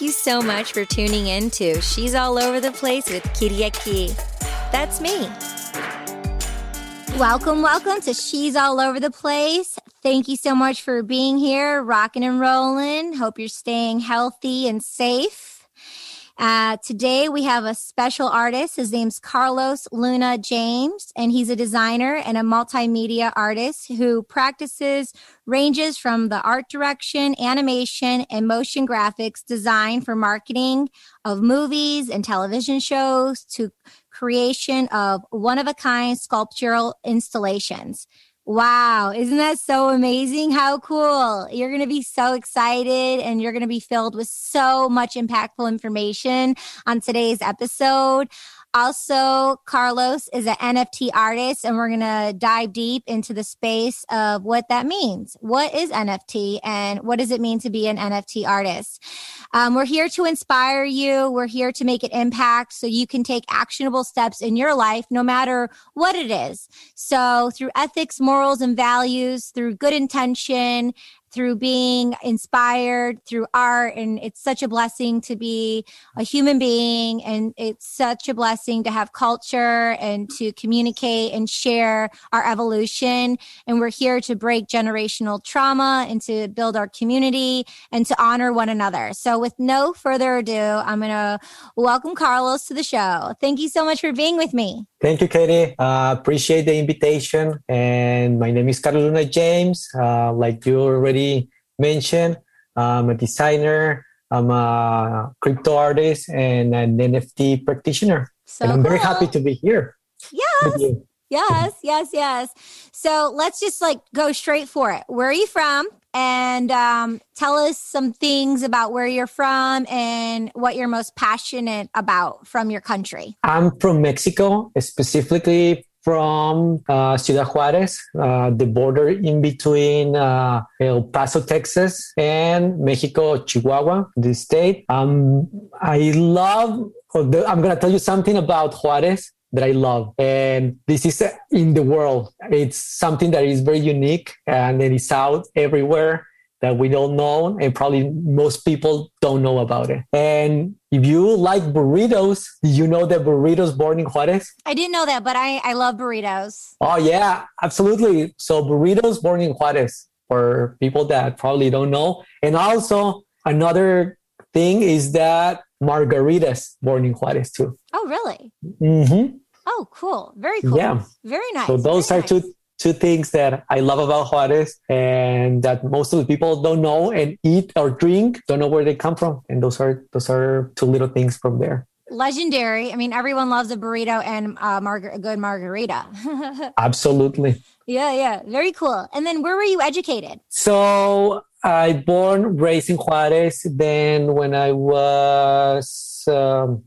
You so much for tuning in to She's All Over the Place with Kiriaki. That's me. Welcome, welcome to She's All Over the Place. Thank you so much for being here, rocking and rolling. Hope you're staying healthy and safe. Uh, today we have a special artist. His name's Carlos Luna James, and he's a designer and a multimedia artist who practices ranges from the art direction, animation, and motion graphics design for marketing of movies and television shows to creation of one of a kind sculptural installations. Wow, isn't that so amazing? How cool. You're going to be so excited and you're going to be filled with so much impactful information on today's episode. Also, Carlos is an NFT artist, and we're going to dive deep into the space of what that means. What is NFT, and what does it mean to be an NFT artist? Um, we're here to inspire you. We're here to make an impact so you can take actionable steps in your life, no matter what it is. So, through ethics, morals, and values, through good intention, through being inspired through art. And it's such a blessing to be a human being. And it's such a blessing to have culture and to communicate and share our evolution. And we're here to break generational trauma and to build our community and to honor one another. So with no further ado, I'm going to welcome Carlos to the show. Thank you so much for being with me. Thank you, Katie. Uh, appreciate the invitation. And my name is Carlos Luna James. Uh, like you already mentioned, I'm a designer, I'm a crypto artist, and an NFT practitioner. So and I'm cool. very happy to be here. Yes. Yes, yes, yes. So let's just like go straight for it. Where are you from? and um, tell us some things about where you're from and what you're most passionate about from your country. I'm from Mexico, specifically from uh, Ciudad Juarez, uh, the border in between uh, El Paso, Texas, and Mexico, Chihuahua, the state. Um, I love, I'm going to tell you something about Juarez that I love. And this is in the world. It's something that is very unique and it is out everywhere that we don't know and probably most people don't know about it. And if you like burritos, you know that burritos born in Juarez? I didn't know that, but I, I love burritos. Oh yeah, absolutely. So burritos born in Juarez for people that probably don't know. And also another thing is that margaritas born in Juarez too. Oh, really? Mm-hmm. Oh, cool. Very cool. Yeah. Very nice. So those Very are nice. two two things that I love about Juarez and that most of the people don't know and eat or drink, don't know where they come from. And those are those are two little things from there. Legendary. I mean, everyone loves a burrito and margar- a good margarita. Absolutely. Yeah, yeah. Very cool. And then where were you educated? So I born, raised in Juarez. Then when I was um,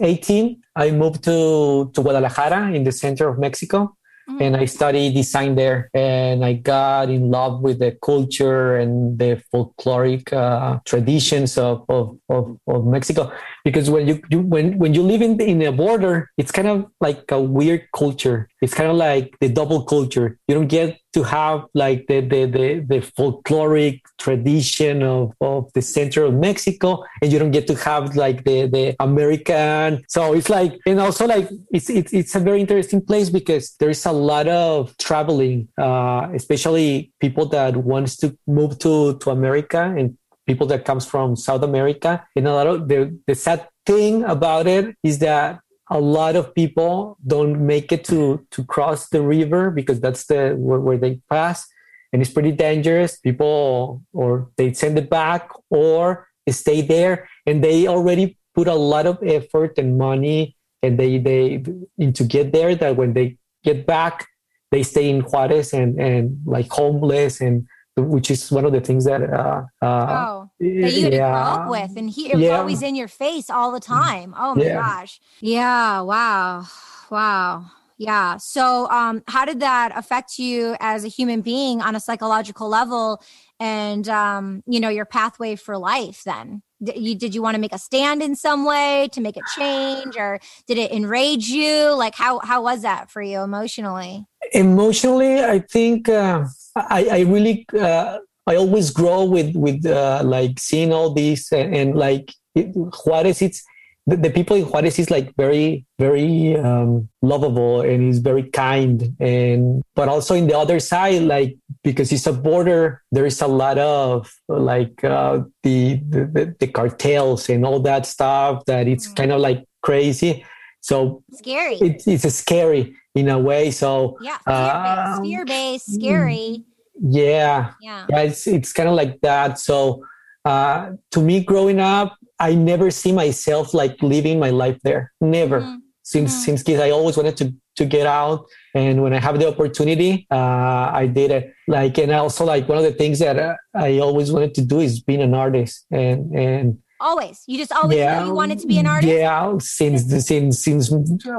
18, I moved to, to Guadalajara in the center of Mexico. Mm-hmm. And I studied design there, and I got in love with the culture and the folkloric uh, traditions of, of, of, of, Mexico. Because when you, you when when you live in in a border, it's kind of like a weird culture. It's kind of like the double culture. You don't get to have like the the the, the folkloric tradition of, of the center of Mexico, and you don't get to have like the the American. So it's like and also like it's it's it's a very interesting place because there is a lot of traveling, uh, especially people that wants to move to to America and people that comes from South America. And a lot of the the sad thing about it is that a lot of people don't make it to to cross the river because that's the where, where they pass and it's pretty dangerous people or they send it back or stay there and they already put a lot of effort and money and they they into get there that when they get back they stay in Juarez and and like homeless and which is one of the things that uh, uh oh that you yeah. grow up with and he it was yeah. always in your face all the time oh my yeah. gosh yeah wow wow yeah so um how did that affect you as a human being on a psychological level and um you know your pathway for life then you, did you want to make a stand in some way to make a change or did it enrage you? Like how how was that for you emotionally? Emotionally i think uh, I, I really uh, I always grow with with uh, like seeing all these and, and, like it, Juarez, it's the, the, people in Juarez is like very, very um, lovable and he's very kind. And but also in the other side, like because it's a border, there is a lot of like uh, the, the the cartels and all that stuff that it's mm. kind of like crazy. So scary. It, it's a scary in a way. So yeah, fear-based, um, fear-based scary. Yeah, yeah, yeah. It's it's kind of like that. So uh, to me, growing up, I never see myself like living my life there. Never. Mm-hmm. Since mm-hmm. since kids, I always wanted to to get out, and when I have the opportunity, uh, I did it. Like, and also like one of the things that uh, I always wanted to do is being an artist, and and always you just always yeah, knew you wanted to be an artist yeah since since since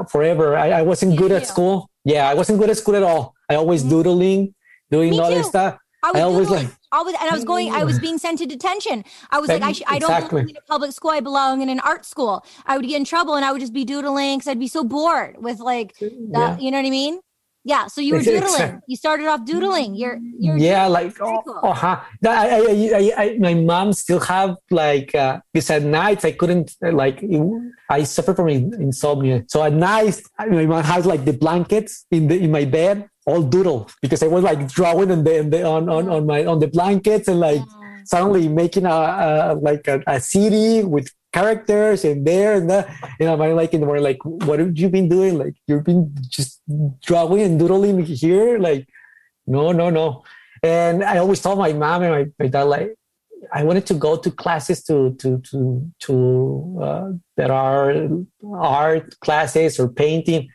forever i, I wasn't good at school yeah i wasn't good at school at all i always mm-hmm. doodling doing Me other too. stuff I, was I always like I was, and I was going. I was being sent to detention. I was like, I, sh- I don't exactly. belong in a public school. I belong in an art school. I would get in trouble, and I would just be doodling because I'd be so bored with like, the, yeah. you know what I mean? Yeah. So you were doodling. You started off doodling. You're, you're yeah, like oh, cool. uh-huh. I, I, I, I, my mom still have like uh, because at nights I couldn't like I suffer from insomnia. So at night my mom has like the blankets in the in my bed all doodle because I was like drawing on the, the on, on, on my on the blankets and like suddenly making a, a like a, a, CD with characters and there and that. And I'm like in the morning, like, what have you been doing? Like you've been just drawing and doodling here? Like, no, no, no. And I always told my mom and my, my dad like I wanted to go to classes to to to to uh, that are art classes or painting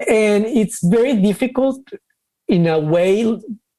and it's very difficult in a way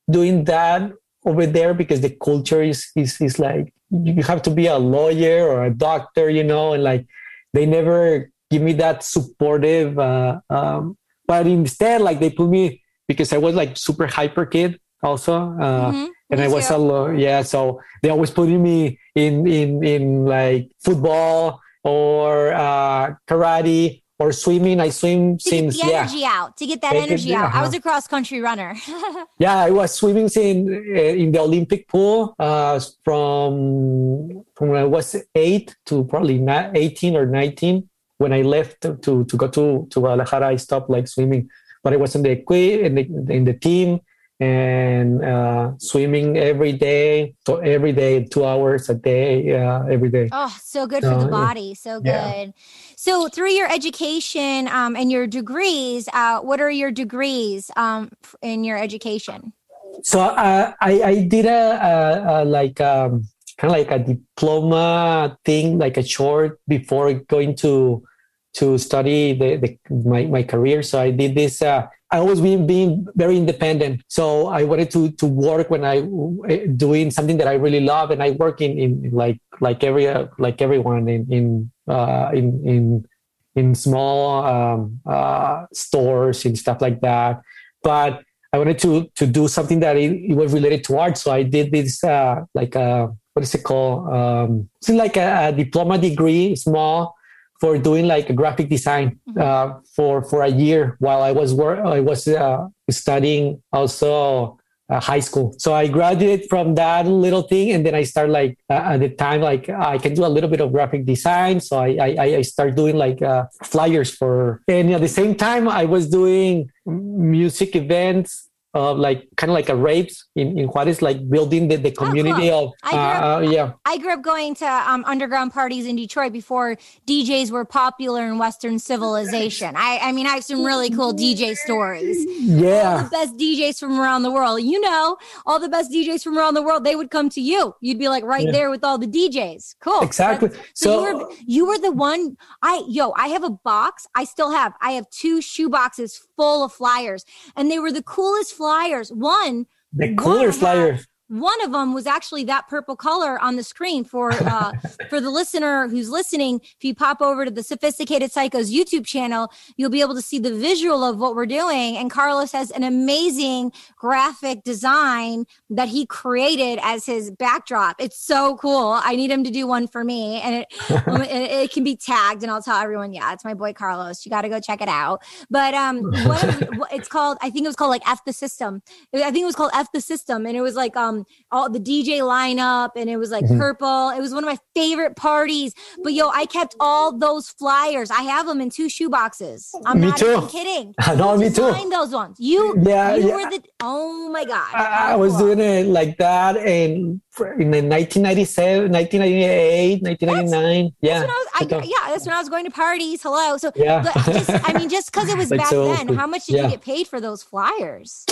doing that over there because the culture is is, is like you have to be a lawyer or a doctor you know and like they never give me that supportive uh, um, but instead like they put me because i was like super hyper kid also uh, mm-hmm. and i was a yeah so they always putting me in in in like football or uh, karate or swimming. I swim to since get the energy yeah. out to get that energy out. Uh-huh. I was a cross country runner. yeah, I was swimming in uh, in the Olympic pool uh, from from when I was eight to probably not eighteen or nineteen. When I left to to, to go to to Guadalajara, I stopped like swimming, but I was in the in the in the team and uh, swimming every day, so every day, two hours a day, uh, every day. Oh, so good for the body. So good. Yeah. So, through your education um, and your degrees, uh, what are your degrees um, in your education? So, uh, I, I did a, a, a like um, kind of like a diploma thing, like a short before going to to study the, the my, my career. So I did this uh, I always been being very independent. So I wanted to to work when I doing something that I really love, and I work in, in like like every uh, like everyone in in uh, in in in small um, uh, stores and stuff like that. But I wanted to to do something that it, it was related to art. So I did this uh, like a uh, what is it called? Um, it's like a, a diploma degree, small for doing like a graphic design mm-hmm. uh, for for a year while I was work I was uh, studying also uh, high school. So I graduated from that little thing, and then I start like uh, at the time like I can do a little bit of graphic design. So I I, I start doing like uh, flyers for, and at the same time I was doing music events uh, like kind of like a raves in, in Juarez, like building the, the community oh, cool. of I grew up, uh, yeah. I grew up going to um, underground parties in Detroit before DJs were popular in Western civilization. I, I mean, I have some really cool DJ stories. Yeah, all the best DJs from around the world. You know, all the best DJs from around the world. They would come to you. You'd be like right yeah. there with all the DJs. Cool. Exactly. so, so you, were, you were the one. I yo, I have a box. I still have. I have two shoe boxes full of flyers, and they were the coolest flyers. One, the cooler flyer. One of them was actually that purple color on the screen for uh, for the listener who's listening. If you pop over to the Sophisticated Psychos YouTube channel, you'll be able to see the visual of what we're doing. And Carlos has an amazing graphic design that he created as his backdrop. It's so cool. I need him to do one for me, and it it, it, can be tagged, and I'll tell everyone, yeah, it's my boy Carlos. You got to go check it out. But um, what it's called, I think it was called like F the System. I think it was called F the System, and it was like um um all the DJ lineup and it was like Mhm. purple. It was one of my favorite parties. But yo, I kept all those flyers. I have them in two shoe boxes. I'm Me not too. even kidding. no, me too. Find those ones. You Yeah, you yeah. were the oh my god. I, I was Cool. doing it like that and in the 1997, 1998, 1999. Yeah. That's I was, I, yeah, that's when I was going to parties. Hello. So Yeah. but just, I mean, just because it was Like back so then, how much did Yeah. you get paid for those flyers?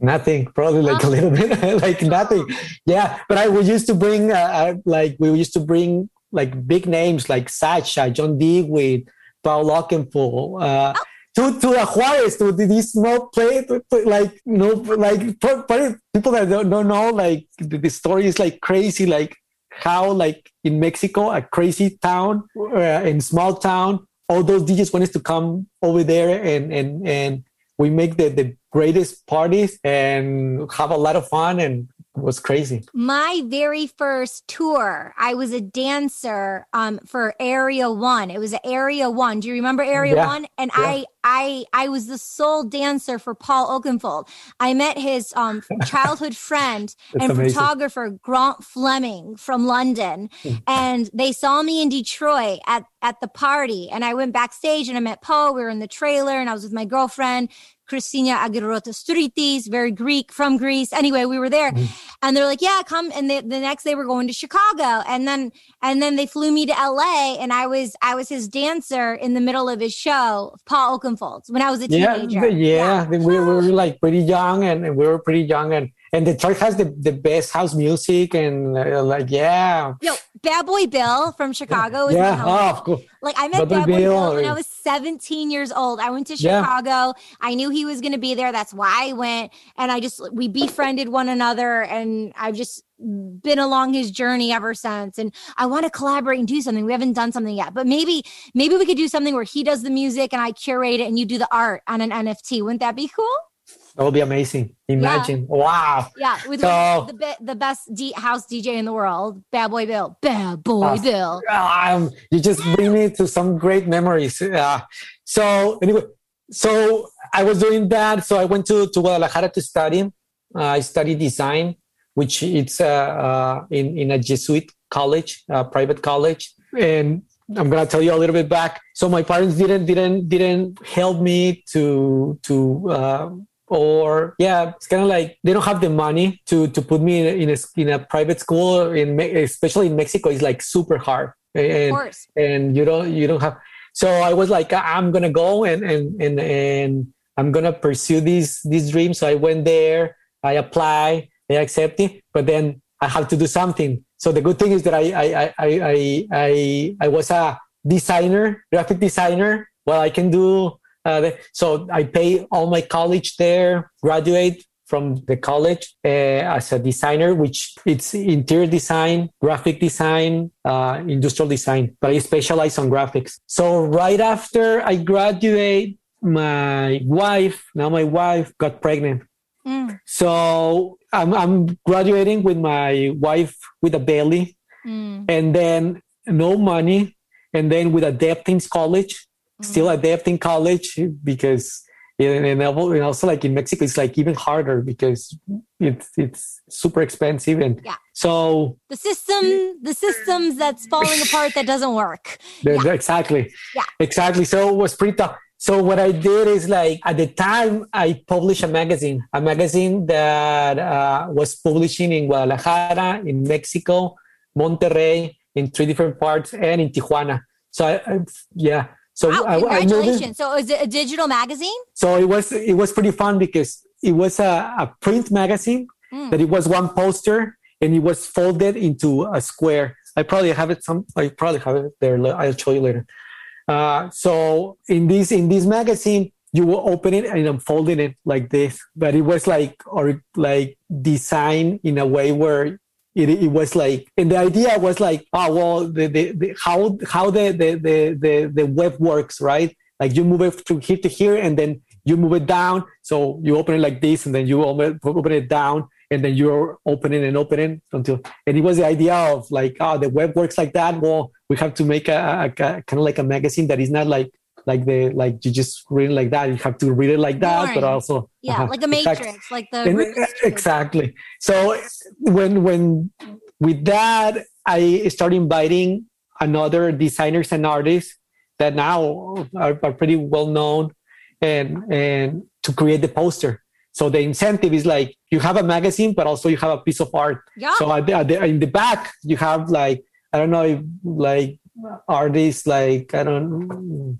Nothing, probably like a little bit, like nothing. Yeah, but I we used to bring uh, uh, like we used to bring like big names like Sasha, John Digweed, Paul Oakenfold, uh, Oh. to to the Juarez, to the- these small play, to- to, like you know, like for, for people that don't, don't know, like the, the story is like crazy, like how like in Mexico, a crazy town, uh, in small town, all those DJs wanted to come over there and and and we make the, the greatest parties and have a lot of fun and it was crazy. My very first tour, I was a dancer um, for Area One. It was Area One. Do you remember Area Yeah. One? And Yeah. I, I, I was the sole dancer for Paul Oakenfold. I met his um, childhood friend and amazing. photographer Grant Fleming from London, Hmm. and they saw me in Detroit at at the party. And I went backstage and I met Paul. We were in the trailer, and I was with my girlfriend. Christina Aguirrota Stritis, very Greek from Greece. Anyway, we were there Mhm. and they're like, yeah, come. And they, the next day we're going to Chicago. And then, and then they flew me to LA and I was, I was his dancer in the middle of his show, Paul Oakenfold, when I was a Yeah, teenager. the- yeah. We, we were like pretty young and, and we were pretty young and and Detroit has the, the best house music and uh, like yeah. Yo, Bad Boy Bill from Chicago was Yeah, homie. oh, of course. Like I met Bad Boy Bad Boy Bill, Bill when I was 17 years old. I went to Yeah. Chicago. I knew he was going to be there. That's why I went. And I just we befriended one another, and I've just been along his journey ever since. And I want to collaborate and do something. We haven't done something yet, but maybe maybe we could do something where he does the music and I curate it, and you do the art on an NFT. Wouldn't that be cool? That would be amazing. Imagine. Wow. Yeah, with So- the, be- the best D- house DJ in the world, Bad Boy Bill. Bad Boy Oh. Bill. Um, you just bring me to some great memories. Uh, so anyway, so I was doing that. So I went to, to Guadalajara to study. Uh, I studied design, which it's uh, uh, in in a Jesuit college, uh, private college, and I'm gonna tell you a little bit back. So my parents didn't didn't didn't help me to to. Uh, or yeah, it's kind of like they don't have the money to to put me in a, in a, in a private school. In Me- especially in Mexico, it's like super hard, Of and course. and you don't you don't have. So I was like, I'm gonna go and and and and I'm gonna pursue these these dreams. So I went there, I apply, they accept it, but then I have to do something. So the good thing is that I I I I I, I, I was a designer, graphic designer. Well, I can do. Uh, so I pay all my college there, graduate from the college uh, as a designer, which it's interior design, graphic design, uh, industrial design, but I specialize on graphics. So right after I graduate, my wife, now my wife got pregnant. Mm, So I'm, I'm graduating with my wife with a belly mm, and then no money. And then with a debt in college, still a debt in college because and and also like in Mexico, it's like even harder because it's it's super expensive and Yeah. so the system the systems that's falling apart that doesn't work the- Yeah. exactly Yeah. exactly so it was pretty tough so what i did is like at the time i published a magazine a magazine that uh, was publishing in guadalajara in mexico monterrey in three different parts and in tijuana so I, I yeah so wow, I, I congratulations so is it a digital magazine so it was it was pretty fun because it was a, a print magazine Mm. that it was one poster and it was folded into a square. I probably have it some I probably have it there. I'll show you later. Uh, so in this in this magazine, you will open it and I'm folding it like this. But it was like or like designed in a way where it, it was like and the idea was like oh well the, the, the how how the, the the the web works right? Like you move it from here to here and then you move it down. So you open it like this and then you open open it down and then you're opening and opening until and it was the idea of like oh the web works like that. Well we have to make a, a, a kind of like a magazine that is not like like the like you just read it like that. You have to read it like that, but also Yeah, uh-huh, like the Matrix, exact- like the and- exactly. So when when with that, I started inviting another designers and artists that now are, are pretty well known, and and to create the poster. So the incentive is like you have a magazine, but also you have a piece of art. Yeah. So at the, at the, in the back, you have like I don't know, if, like artists like I don't.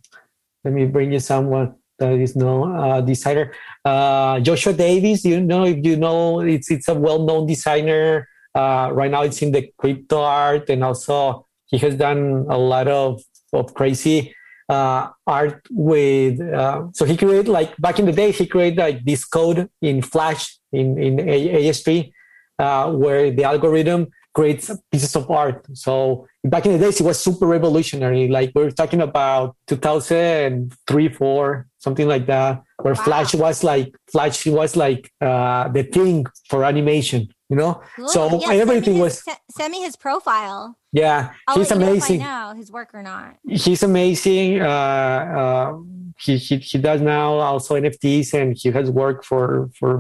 Let me bring you someone that is known uh, designer. Uh, Joshua Davis. You know if you know it's it's a well known designer. Uh, right now, it's in the crypto art, and also he has done a lot of of crazy uh, art with. Uh, so he created like back in the day, he created like this code in Flash in in A- AS3, uh, where the algorithm creates pieces of art. So back in the days, it was super revolutionary. Like we're talking about 2003, four, something like that, where Wow. Flash was like Flash was like uh, the thing for animation. You know, Cool. so Yeah, send everything his- was se- send me his profile. yeah. I'll he's let you know amazing know his work or not. he's amazing. Uh, uh, he, he he does now also NFTs, and he has worked for for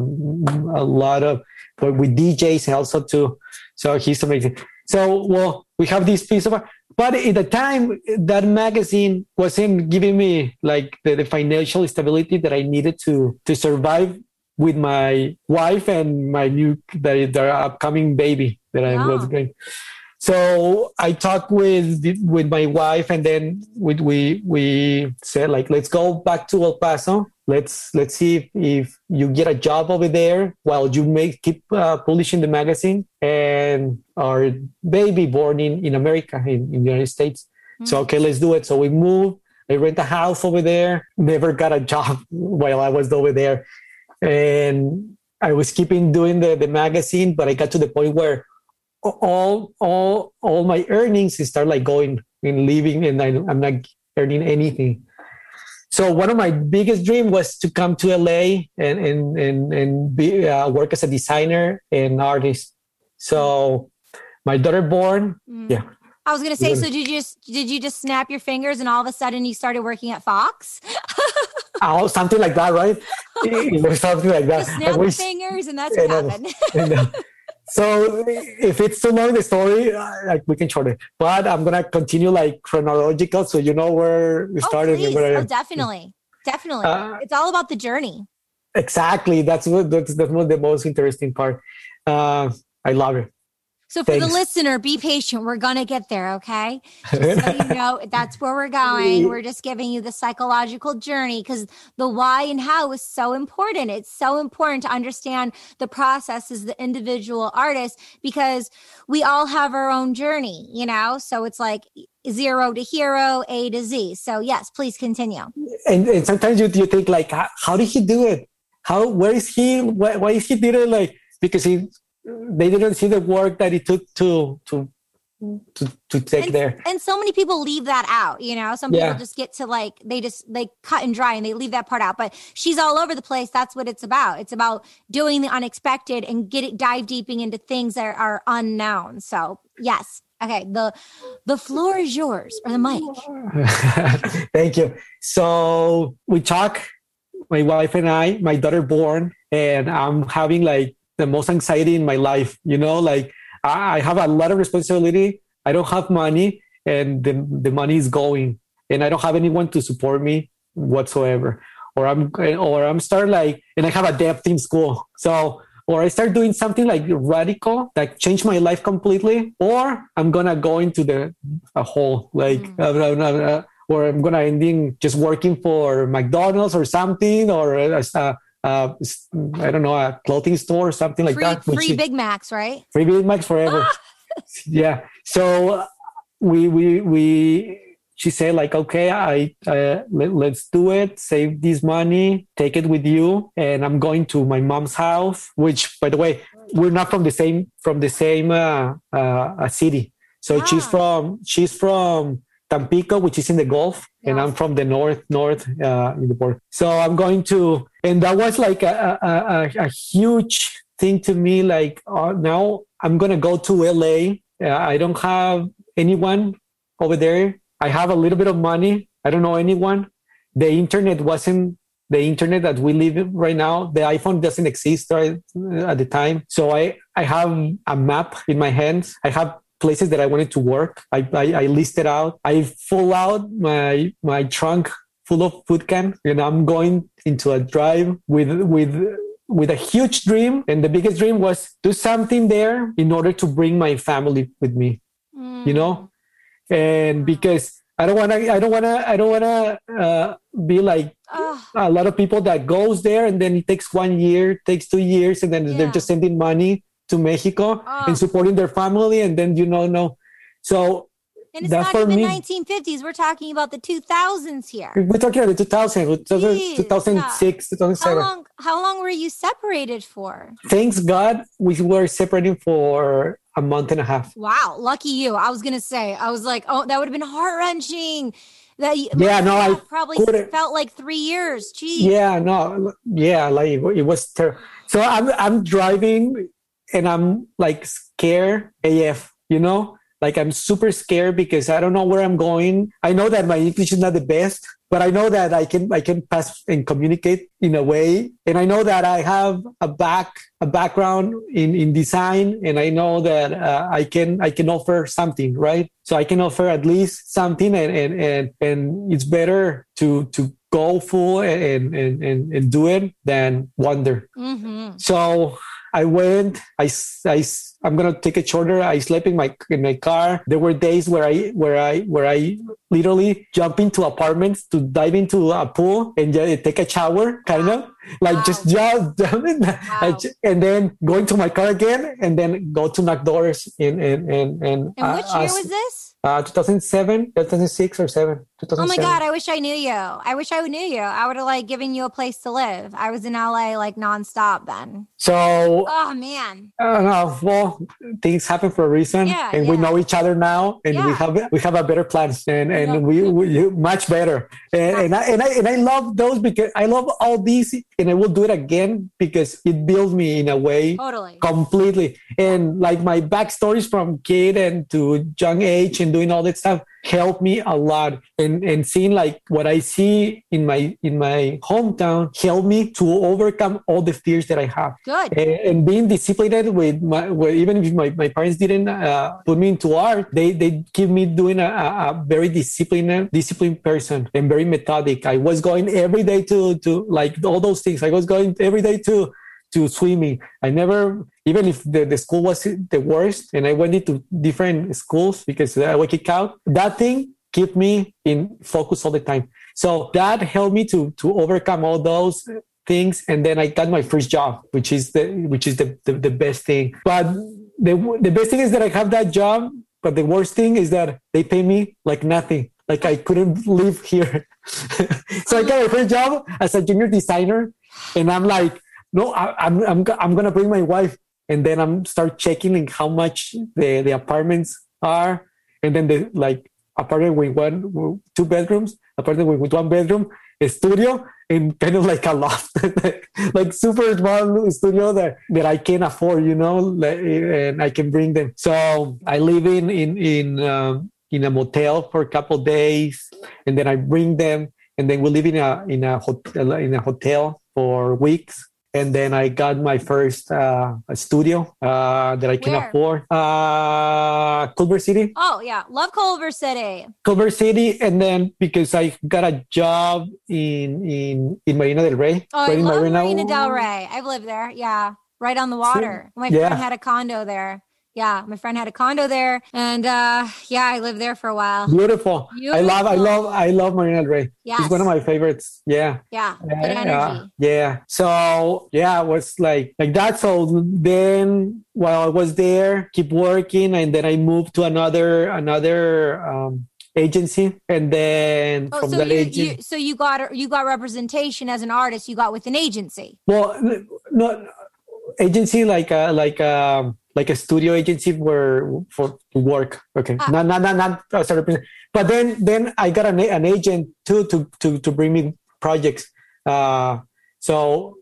a lot of but with DJs also too. So he's amazing. So well, we have this piece of art, but at the time that magazine wasn't giving me like the, the financial stability that I needed to to survive with my wife and my new the, the upcoming baby that I was Yeah. going. So I talked with with my wife, and then we we we said like, let's go back to El Paso. Let's let's see if, if you get a job over there while you make keep uh, publishing the magazine. And our baby born in in America in, in the United States. So okay, let's do it. So we moved. I rent a house over there. Never got a job while I was over there, and I was keeping doing the the magazine. But I got to the point where all all all my earnings start like going and leaving and I, i'm not earning anything so one of my biggest dream was to come to la and and and, and be, uh, work as a designer and artist so my daughter born Mm. Yeah. I was gonna say, so did you just did you just snap your fingers and all of a sudden you started working at Fox? oh, something like that right something like that Just snap your fingers and that's what know. happened. And, so if it's too long the story like we can shorten it but i'm gonna continue like chronological so you know where we oh, started and please. where oh, definitely, definitely. Uh, it's all about the journey. Exactly. That's what that's, that's what the most interesting part. Uh, I love it. So for the listener, be patient. We're gonna get there, okay? Just so you know, that's where we're going. We're just giving you the psychological journey because the why and how is so important. It's so important to understand the process as the individual artist because we all have our own journey, you know? So it's like zero to hero, A to Z. So yes, please continue. and, and sometimes you, you think like, how, how did he do it? How where is he? Why, why is he did it like because he they didn't see the work that it took to to to, to take And- there. And so many people leave that out, you know. Some Yeah. people just get to like they just they cut and dry and they leave that part out. But she's all over the place. That's what it's about. It's about doing the unexpected and get it dive deeping into things that are unknown. So yes. Okay, the the floor is yours or the mic. Thank you. So we talk, my wife and I, my daughter born, and I'm having like the most anxiety in my life. You know, like I I have a lot of responsibility. I don't have money, and the the money is going, and I don't have anyone to support me whatsoever. Or I'm or I'm start like, and I have a debt in school. So or I start doing something like radical that change my life completely, or I'm gonna go into the a hole like Mm. uh, uh, uh, or I'm gonna end in just working for McDonald's or something, or uh, uh, uh, I don't know, a clothing store or something like free that. free Big Macs, right? free Big Macs forever. yeah. So we we we she said like, okay, I uh, let, let's do it. Save this money, take it with you, and I'm going to my mom's house. Which, by the way, we're not from the same from the same uh, uh, city. So she's Ah. from she's from Tampico, which is in the Gulf, and I'm from the north, north uh, in the border. So I'm going to, and that was like a, a, a, a huge thing to me. Like uh, now I'm gonna go to LA. Uh, I don't have anyone over there. I have a little bit of money. I don't know anyone, the internet wasn't the internet that we live right now. The iPhone doesn't exist right at the time. So I, I have a map in my hands. I have places that I wanted to work. I, I, I listed out. I full out my my trunk full of food can, and I'm going into a drive with with with a huge dream. And the biggest dream was do something there in order to bring my family with me. Mm. You know, and because I don't want to. I don't want to. I don't want to uh, be like oh. a lot of people that goes there and then it takes one year, takes two years, and then yeah. they're just sending money to Mexico oh. and supporting their family, and then you know, no. So and it's not even me, 1950s. We're talking about the 2000s here. We're talking about the 2000, 2006, 2007. How long, how long were you separated for? Thanks God, we were separated for a month and a half. Wow, lucky you. I was gonna say, I was like, oh, that would have been heart wrenching. That yeah, no, I probably felt like three years. Gee. Yeah, no, yeah, like it was terrible. So I'm I'm driving and I'm like scared AF, you know like I'm super scared because I don't know where I'm going. I know that my English is not the best, but I know that I can I can pass and communicate in a way. And I know that I have a back a background in, in design, and I know that uh, I can I can offer something, right? So I can offer at least something, and and and, and it's better to to go full and and and, and do it than wonder. Mm-hmm. So I went. I I I'm gonna take it shorter. I slept in my in my car. There were days where I where I where I literally jump into apartments to dive into a pool and take a shower, kind of like wow. just jump, wow. and then going to my car again, and then go to knock doors and and and and. And which uh, year was this? Uh, 2007, 2006 or 7. Oh my God, I wish I knew you. I wish I knew you. I would have like given you a place to live. I was in LA like nonstop then. So, oh man. I don't know. Well, things happen for a reason. Yeah, and yeah. we know each other now and yeah. we have we have a better plan and, and we, we much better. And, and, I, and, I, and I love those because I love all these and I will do it again because it builds me in a way totally completely. And like my backstories from kid and to young age and doing all that stuff helped me a lot. And and seeing like what i see in my in my hometown helped me to overcome all the fears that i have. Good. And, and being disciplined with my with, even if my, my parents didn't uh, put me into art they they keep me doing a, a, very disciplined disciplined person and very methodic. I was going every day to to like all those things. I was going every day to to swimming. I never, even if the, the school was the worst and I went into different schools because I was kicked out, that thing kept me in focus all the time. So that helped me to, to overcome all those things. And then I got my first job, which is the, which is the, the, the best thing. But the, the best thing is that I have that job. But the worst thing is that they pay me like nothing. Like I couldn't live here. so I got my first job as a junior designer. And I'm like, no, I, am I'm, I'm, I'm gonna bring my wife, and then I'm start checking like how much the, the apartments are, and then the like apartment with one two bedrooms, apartment with one bedroom, a studio, and kind of like a loft, like super small studio that that I can afford, you know, and I can bring them. So I live in in in um, in a motel for a couple days, and then I bring them, and then we live in a in a hotel in a hotel for weeks and then I got my first uh, studio uh, that I can Where? afford. Uh, Culver City. Oh yeah, love Culver City. Culver City, and then because I got a job in in in Marina del Rey. Oh, I love Marina, Marina del Rey. I've lived there. Yeah, right on the water. My yeah. friend had a condo there yeah, my friend had a condo there, and uh, yeah, I lived there for a while. Beautiful. Beautiful. I love, I love, I love Marina del Rey. Yeah, it's one of my favorites. Yeah. Yeah. Good energy. yeah. So yeah, it was like like that. So then, while I was there, keep working, and then I moved to another another um, agency and then oh, from so that you, agency you, so you got you got representation as an artist you got with an agency well no agency like a like a like a studio agency where for work. Okay, ah. not not not not as a. But then then I got an, an agent too to to to bring me projects. Uh, so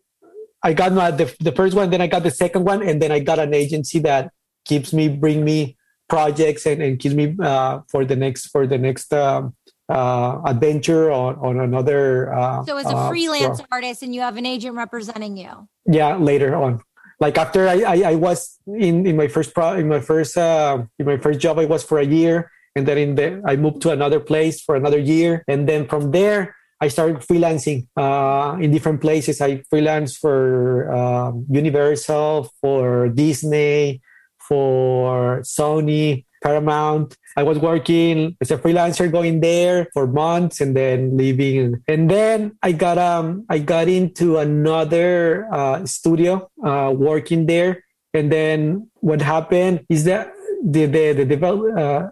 I got my the, the first one, then I got the second one, and then I got an agency that keeps me bring me projects and, and keeps me uh, for the next for the next um, uh, adventure on, on another. Uh, so as a uh, freelance artist, and you have an agent representing you. yeah, later on. Like after I, I, I was in, in my first pro in my first uh, in my first job I was for a year and then in the I moved to another place for another year and then from there I started freelancing uh, in different places. I freelance for um, Universal, for Disney, for Sony, Paramount. I was working as a freelancer going there for months and then leaving. And then I got um I got into another uh, studio uh, working there. And then what happened is that the the the develop, uh,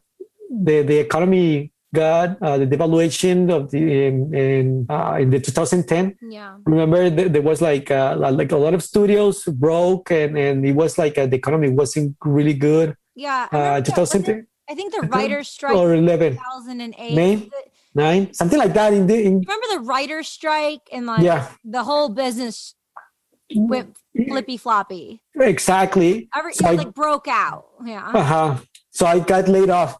the, the economy got uh, the devaluation of the in in, uh, in the 2010 Yeah. remember th- there was like uh, like a lot of studios broke and and it was like uh, the economy wasn't really good Yeah. I uh remember that, wasn't 2010 I think the writers' strike or 11 2008. Name? Was it- nine something like that in the in, Remember the writers' strike and like yeah the whole business went flippy floppy. exactly Every So it I- like broke out. Yeah. uh-huh so i got laid off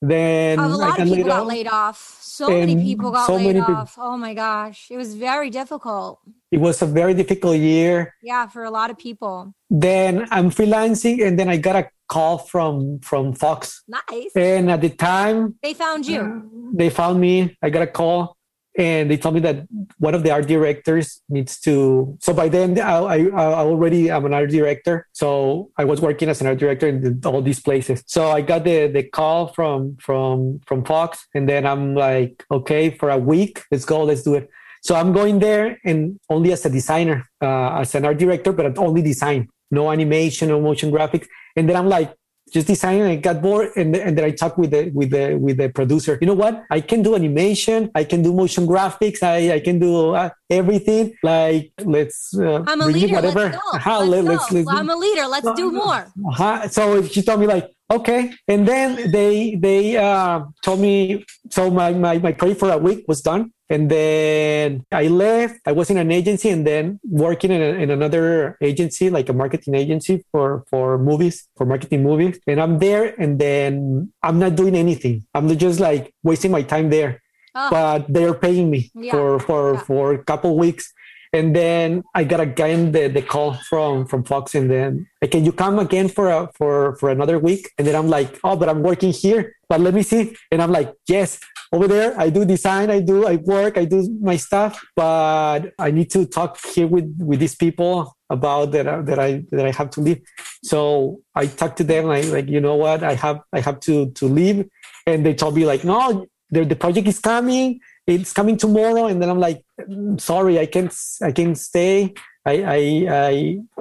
then a I lot got of people got off. laid off. So many people got so laid off. Oh my gosh. It was very difficult. it was a very difficult year Yeah, for a lot of people. then i'm freelancing and then i got a call from from fox Nice. and at the time They found you. they found me. I got a call and they told me that one of the art directors needs to. So by then, I, I, I already am an art director. So I was working as an art director in all these places. So I got the, the call from from from Fox, and then I'm like, okay, for a week, let's go, let's do it. So I'm going there and only as a designer, uh, as an art director, but only design, no animation, no motion graphics. And then I'm like, just designing I got bored and, and then I talked with the with the with the producer. You know what? I can do animation. I can do motion graphics. I, I can do uh, everything. Like let's uh, I'm a leader. whatever. Let's go. Let's, let- go. let's- let's do- I'm a leader. Let's do more. uh-huh. So she told me like, okay. And then they they uh, told me so my, my my project for a week was done. And then I left. I was in an agency and then working in, a, in another agency, like a marketing agency for for movies, for marketing movies. And I'm there, and then I'm not doing anything. I'm just like wasting my time there. Oh, But they're paying me Yeah. for for Yeah. for a couple weeks. And then I got again the, the call from from Fox, and then "Hey, can you come again for a for for another week? And then I'm like, oh, but I'm working here. But let me see. And I'm like, yes, over there I do design, I do I work, I do my stuff, but I need to talk here with with these people about that uh, that I that I have to leave. So I talked to them like like you know what I have I have to to leave, and they told me like no, the the project is coming it's coming tomorrow and then i'm like "Mm, sorry i can't i can't stay. I i, I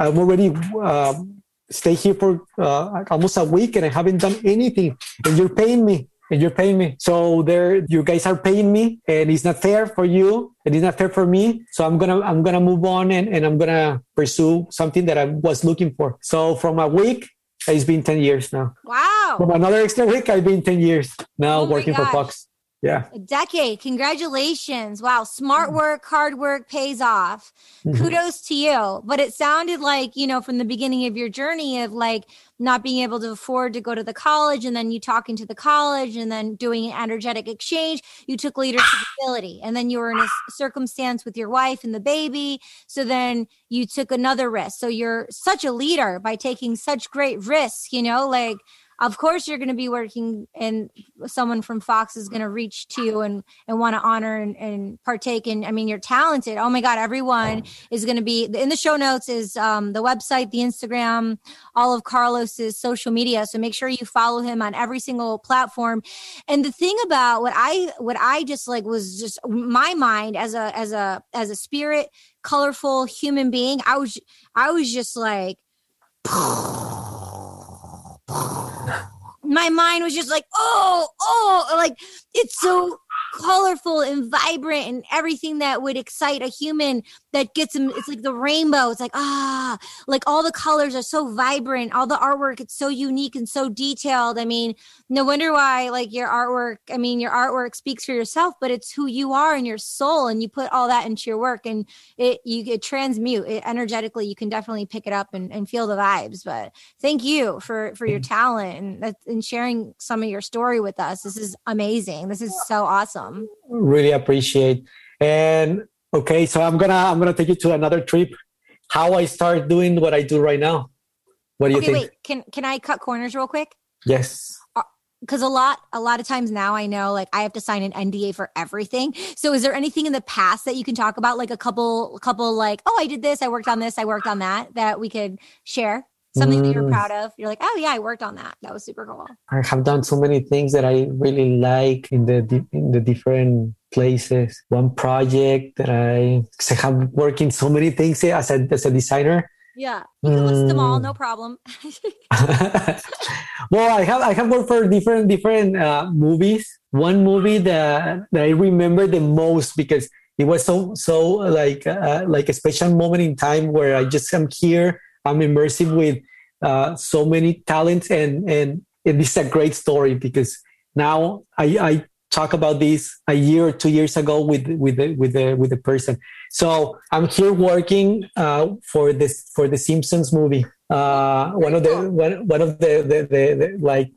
i'm already um, stay here for uh, almost a week and i haven't done anything. And you're paying me and you're paying me. So there you guys are paying me and it's not fair for you and it's not fair for me. So i'm gonna i'm gonna move on and, and i'm gonna pursue something that i was looking for. So from a week it's been 10 years now. Wow. from another extra week i've been 10 years now Oh working for fox yeah A decade. Congratulations. Wow. Smart mm. work, hard work pays off. Mhm. Kudos to you. But it sounded like, you know, from the beginning of your journey of like not being able to afford to go to the college and then you talking to the college and then doing an energetic exchange, you took leadership ah! ability. And then you were in a ah! circumstance with your wife and the baby. So then you took another risk. So you're such a leader by taking such great risks, you know, like of course you're going to be working and someone from fox is going to reach to you and and want to honor and, and partake in i mean you're talented. Oh my god everyone is going to be in the show notes is um, the website the instagram all of carlos's social media. So make sure you follow him on every single platform. And the thing about what i what i just like was just my mind as a as a as a spirit colorful human being i was i was just like my mind was just like, oh, oh, like it's so colorful and vibrant and everything that would excite a human that gets them. It's like the rainbow. It's like, ah, like all the colors are so vibrant. All the artwork, it's so unique and so detailed. I mean, no wonder why, like your artwork, I mean, your artwork speaks for yourself, but it's who you are and your soul. And you put all that into your work and it, you get transmute it energetically. You can definitely pick it up and, and feel the vibes. But thank you for, for your talent and, and sharing some of your story with us. This is amazing. This is so awesome. Really appreciate. And okay, so I'm gonna I'm gonna take you to another trip. How I start doing what I do right now. What do you okay, think? wait. Can can I cut corners real quick? Yes. Uh, because a lot a lot of times now I know like I have to sign an NDA for everything. So is there anything in the past that you can talk about, like a couple couple like oh I did this, I worked on this, I worked on that that we could share something that you're Mm. proud of? You're like oh yeah I worked on that. That was super cool. I have done so many things that I really like in the in the different places. One project that I, I have worked in so many things as a as a designer. Yeah, you can list them all, no problem. well, I have I have worked for different different uh, movies. One movie that that I remember the most because it was so so like uh, like a special moment in time where I just am here. I'm immersive with uh, so many talents and and this is a great story because now I, I talk about this a year or two years ago with with the with the with the person. So I'm here working uh, for this for the Simpsons movie. Uh, one of the one, one of the, the, the, the like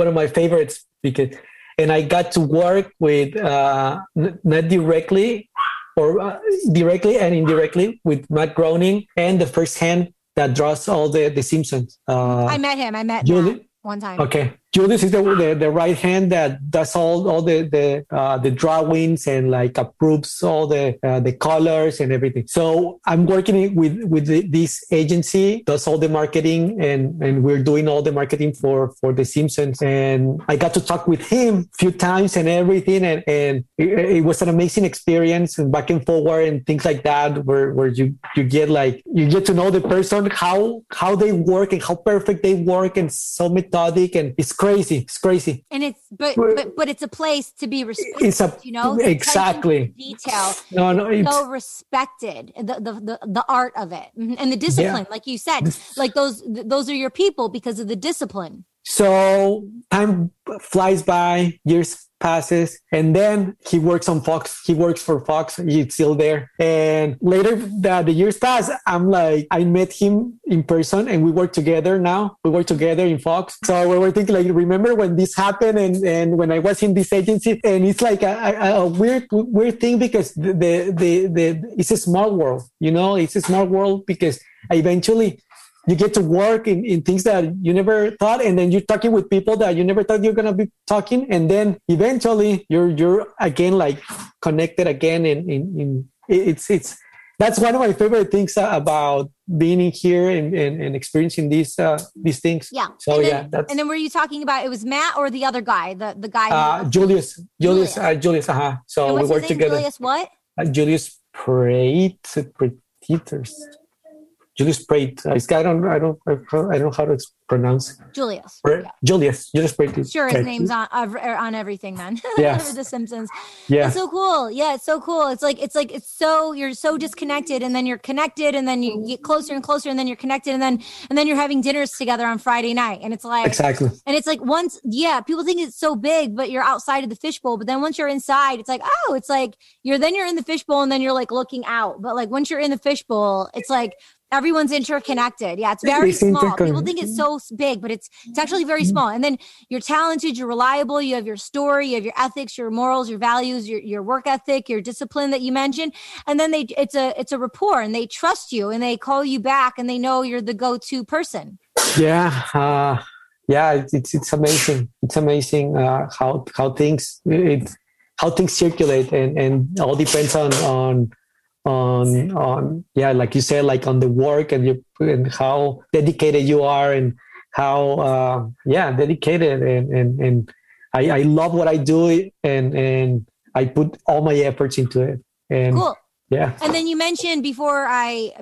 one of my favorites because and I got to work with uh, not directly or uh, directly and indirectly with Matt Groening and the first hand that draws all the the Simpsons. Uh, I met him. I met Julie- one time. Okay, Julius is the, the the right hand that does all all the the uh, the drawings and like approves all the uh, the colors and everything. So I'm working with with the, this agency does all the marketing and and we're doing all the marketing for for the Simpsons. And I got to talk with him a few times and everything, and and it, it was an amazing experience and back and forward and things like that, where where you you get like you get to know the person how how they work and how perfect they work and so methodic and it's crazy it's crazy And it's but but but it's a place to be respected. it's a you know the exactly detail. no no it's so respected the, the the the art of it Mhm. and the discipline like you said like those th- those are your people because of the discipline so time flies by years passes and then he works on fox. He works for fox. He's still there. And later that the years pass i'm like i met him in person and we work together now. We work together in fox. So we were thinking like remember when this happened and and when i was in this agency? And it's like a, a, a weird weird thing because the, the the the it's a small world you know? It's a small world because eventually you get to work in, in things that you never thought and then you're talking with people that you never thought you're gonna be talking and then eventually you're you're again like connected again in in, in it's it's that's one of my favorite things about being in here and, and, and experiencing these uh, these things. Yeah. So and then, yeah that's and then were you talking about it was matt or the other guy the the guy uh, who, Julius. Julius Julius. uh, Julius uh-huh. so we what's work together. Julius what? Uh, Julius Pretiters Julius Preit I don't I don't I don't know how to pronounce julius Pre- yeah. Julius Julius Preit sure his name's on er, on everything then Yes. the simpsons yeah It's so cool. Yeah, it's so cool. It's like it's like it's so you're so disconnected and then you're connected and then you get closer and closer and then you're connected and then and then you're having dinners together on Friday night and it's like exactly and it's like once yeah, people think it's so big but you're outside of the fishbowl but then once you're inside it's like oh, it's like you're then you're in the fishbowl and then you're like looking out. But like once you're in the fishbowl, it's like everyone's interconnected. Yeah, it's very It's small. People think it's so big, but it's it's actually very small. And then you're talented, you're reliable, you have your story, you have your ethics, your morals, your values, your your work ethic, your discipline that you mentioned. And then they it's a it's a rapport and they trust you and they call you back and they know you're the go-to person. yeah uh, yeah it's, it's it's amazing it's amazing uh, how how things it how things circulate and and all depends on on on on yeah like you said like on the work and you and how dedicated you are and how uh, yeah dedicated and and and I, I love what I do and and I put all my efforts into it and Cool. yeah And then you mentioned before I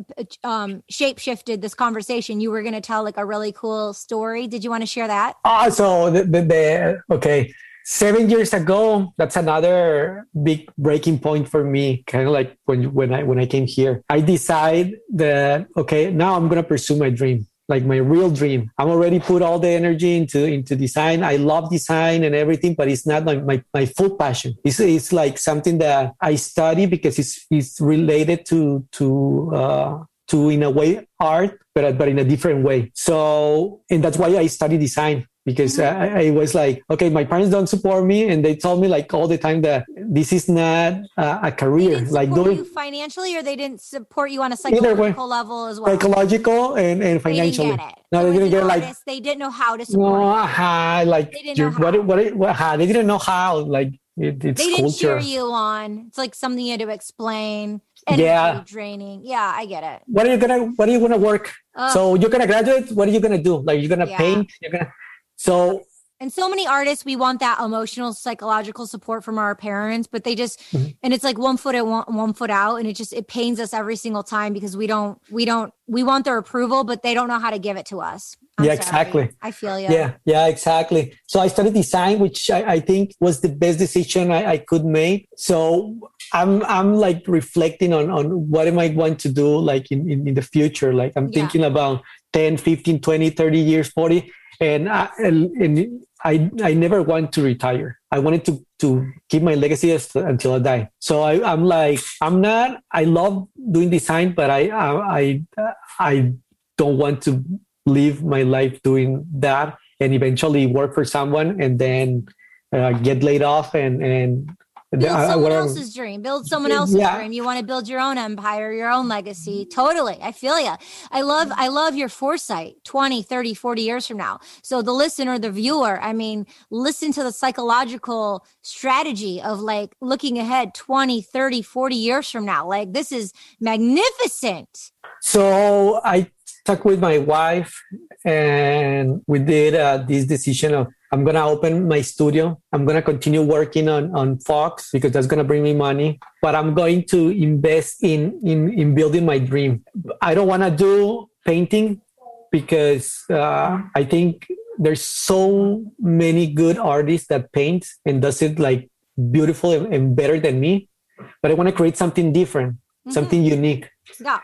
um shape shifted this conversation, you were going to tell like a really cool story. Did you want to share that? Ah, so the, the, the okay, seven years ago, that's another big breaking point for me. Kind of like when when I when I came here, I decide that okay, now I'm gonna pursue my dream, like my real dream. I'm already put all the energy into into design. I love design and everything, but it's not my my, full passion. It's it's like something that I study because it's it's related to to. Uh, to in a way art but but in a different way so and that's why i study design because. I, I, was like, okay, my parents don't support me, and they told me like all the time that this is not a career. like doing you financially, or they didn't support you on a psychological level as well. Psychological and, and financially. They didn't get it. No, so they didn't get artist, like they didn't know how to support. No, uh, like they didn't know how. What, what, what, uh, they didn't know how. Like it, it's they didn't culture. cheer you on. It's like something you had to explain. Energy yeah. draining. Yeah, I get it. What are you gonna What are you gonna work? Uh, so you're gonna graduate. What are you gonna do? Like you're gonna yeah. paint. You're gonna. So and so many artists we want that emotional psychological support from our parents but they just mm-hmm. and it's like one foot in one, one foot out and it just it pains us every single time because we don't we don't we want their approval but they don't know how to give it to us I'm yeah, sorry. exactly. I feel you. Yeah, yeah, exactly. So I started design, which I, I think was the best decision I, I, could make. So I'm I'm like reflecting on on what am I going to do like in, in, in the future. Like I'm yeah. thinking about 10, 15, 20, 30 years, 40. And I, and I, I never want to retire. I wanted to, to keep my legacy until I die. So I, I'm like, I'm not, I love doing design, but I, I, I, I don't want to live my life doing that and eventually work for someone and then uh, get laid off and and build someone else's dream. Build someone else's yeah. dream. You want to build your own empire your own legacy. Totally. I feel you i love i love your foresight 20 30 40 years from now. So the listener the viewer i mean listen to the psychological strategy of like looking ahead 20 30 40 years from now. Like this is magnificent. So i talked with my wife and we did uh, this decision of I'm gonna open my studio. I'm gonna continue working on on Fox because that's gonna bring me money. But I'm going to invest in in in building my dream. I don't want to do painting because uh, I think there's so many good artists that paint and does it like beautiful and, and better than me. But I want to create something different, mm-hmm. something unique. Yeah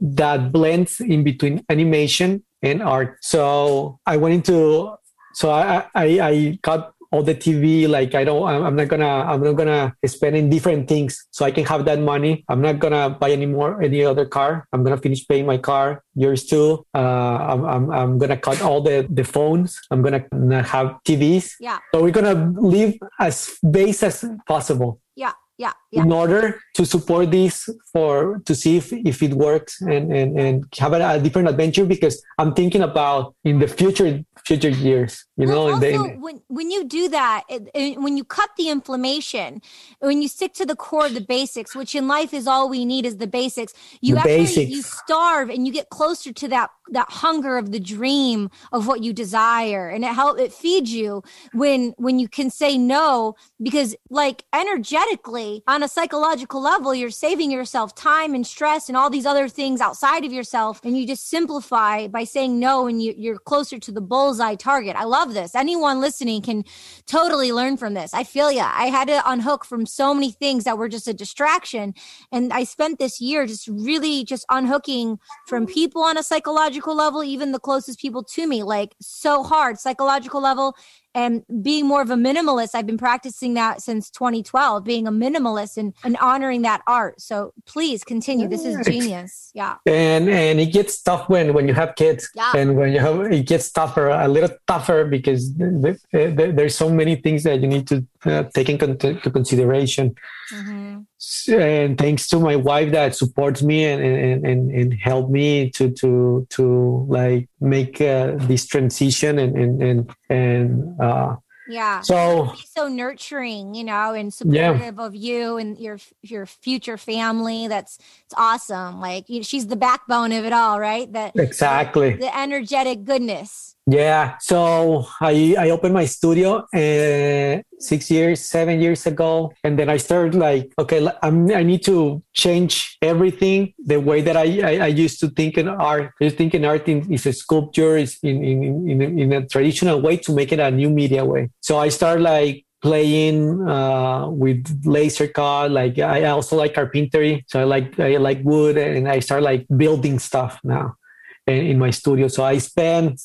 that blends in between animation and art. So I went into so I I, I got all the TV. Like I don't I'm not gonna I'm not gonna spend in different things so I can have that money. I'm not gonna buy any more any other car. I'm gonna finish paying my car. Yours too. Uh, I'm, I'm I'm gonna cut all the the phones. I'm gonna not have TVs. Yeah. So we're gonna live as base as possible. Yeah yeah, yeah. in order to support this for to see if, if it works and, and, and have a, a different adventure because i'm thinking about in the future future years you well, know also, the, when, when you do that it, it, when you cut the inflammation when you stick to the core of the basics which in life is all we need is the basics you the actually basics. you starve and you get closer to that that hunger of the dream of what you desire and it help it feeds you when when you can say no because like energetically on a psychological level, you're saving yourself time and stress and all these other things outside of yourself. And you just simplify by saying no and you, you're closer to the bullseye target. I love this. Anyone listening can totally learn from this. I feel ya. I had to unhook from so many things that were just a distraction. And I spent this year just really just unhooking from people on a psychological level, even the closest people to me, like so hard psychological level and being more of a minimalist i've been practicing that since 2012 being a minimalist and, and honoring that art. So please continue. This is genius. Yeah. And and it gets tough when when you have kids yeah. and when you have it gets tougher a little tougher because there's so many things that you need to uh, take into consideration. Mm-hmm. And thanks to my wife that supports me and and and, and help me to to to like make uh, this transition and and and, and uh, yeah. so so nurturing you know and supportive yeah. of you and your your future family. That's it's awesome. Like she's the backbone of it all right? That exactly. the energetic goodness yeah, so I I opened my studio uh, six years, seven years ago, and then I started like, okay, I'm, I need to change everything the way that I, I, I used to think in art. I used think in art in, is a sculpture, is in, in in in a traditional way to make it a new media way. So I started like playing uh, with laser cut. Like I also like carpentry, so I like I like wood, and I start like building stuff now in, in my studio. So I spend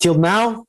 till now,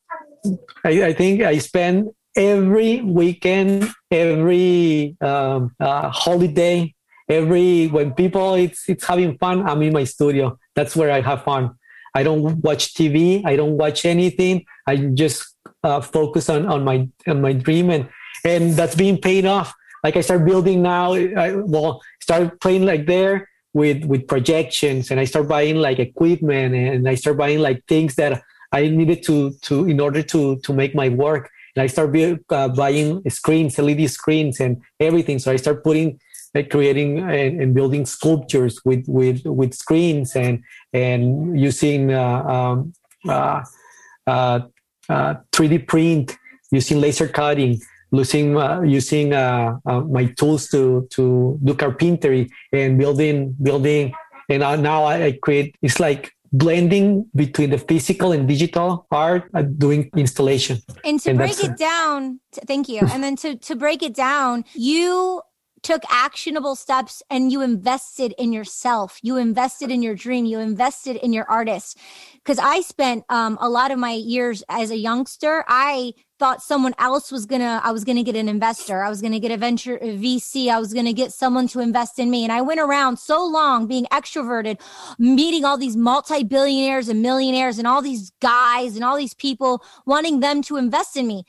I, I think I spend every weekend, every um, uh, holiday, every when people it's it's having fun. I'm in my studio. That's where I have fun. I don't watch TV. I don't watch anything. I just uh, focus on on my on my dream and and that's being paid off like i start building now i well start playing like there with with projections and i start buying like equipment and i start buying like things that i needed to to in order to to make my work. And i start uh, buying screens led screens and everything. So i start putting like creating and, and building sculptures with with with screens and and using uh, um, uh, uh, 3d uh, print using laser cutting using uh, using uh, uh, my tools to to do carpentry and building building. And now I, create it's like blending between the physical and digital art doing installation. And to and break it down thank you. And then to to break it down you took actionable steps and you invested in yourself. You invested in your dream. You invested in your artist. Because i spent um, a lot of my years as a youngster i thought someone else was gonna i was gonna get an investor i was gonna get a venture a vc i was gonna get someone to invest in me and i went around so long being extroverted meeting all these multi-billionaires and millionaires and all these guys and all these people wanting them to invest in me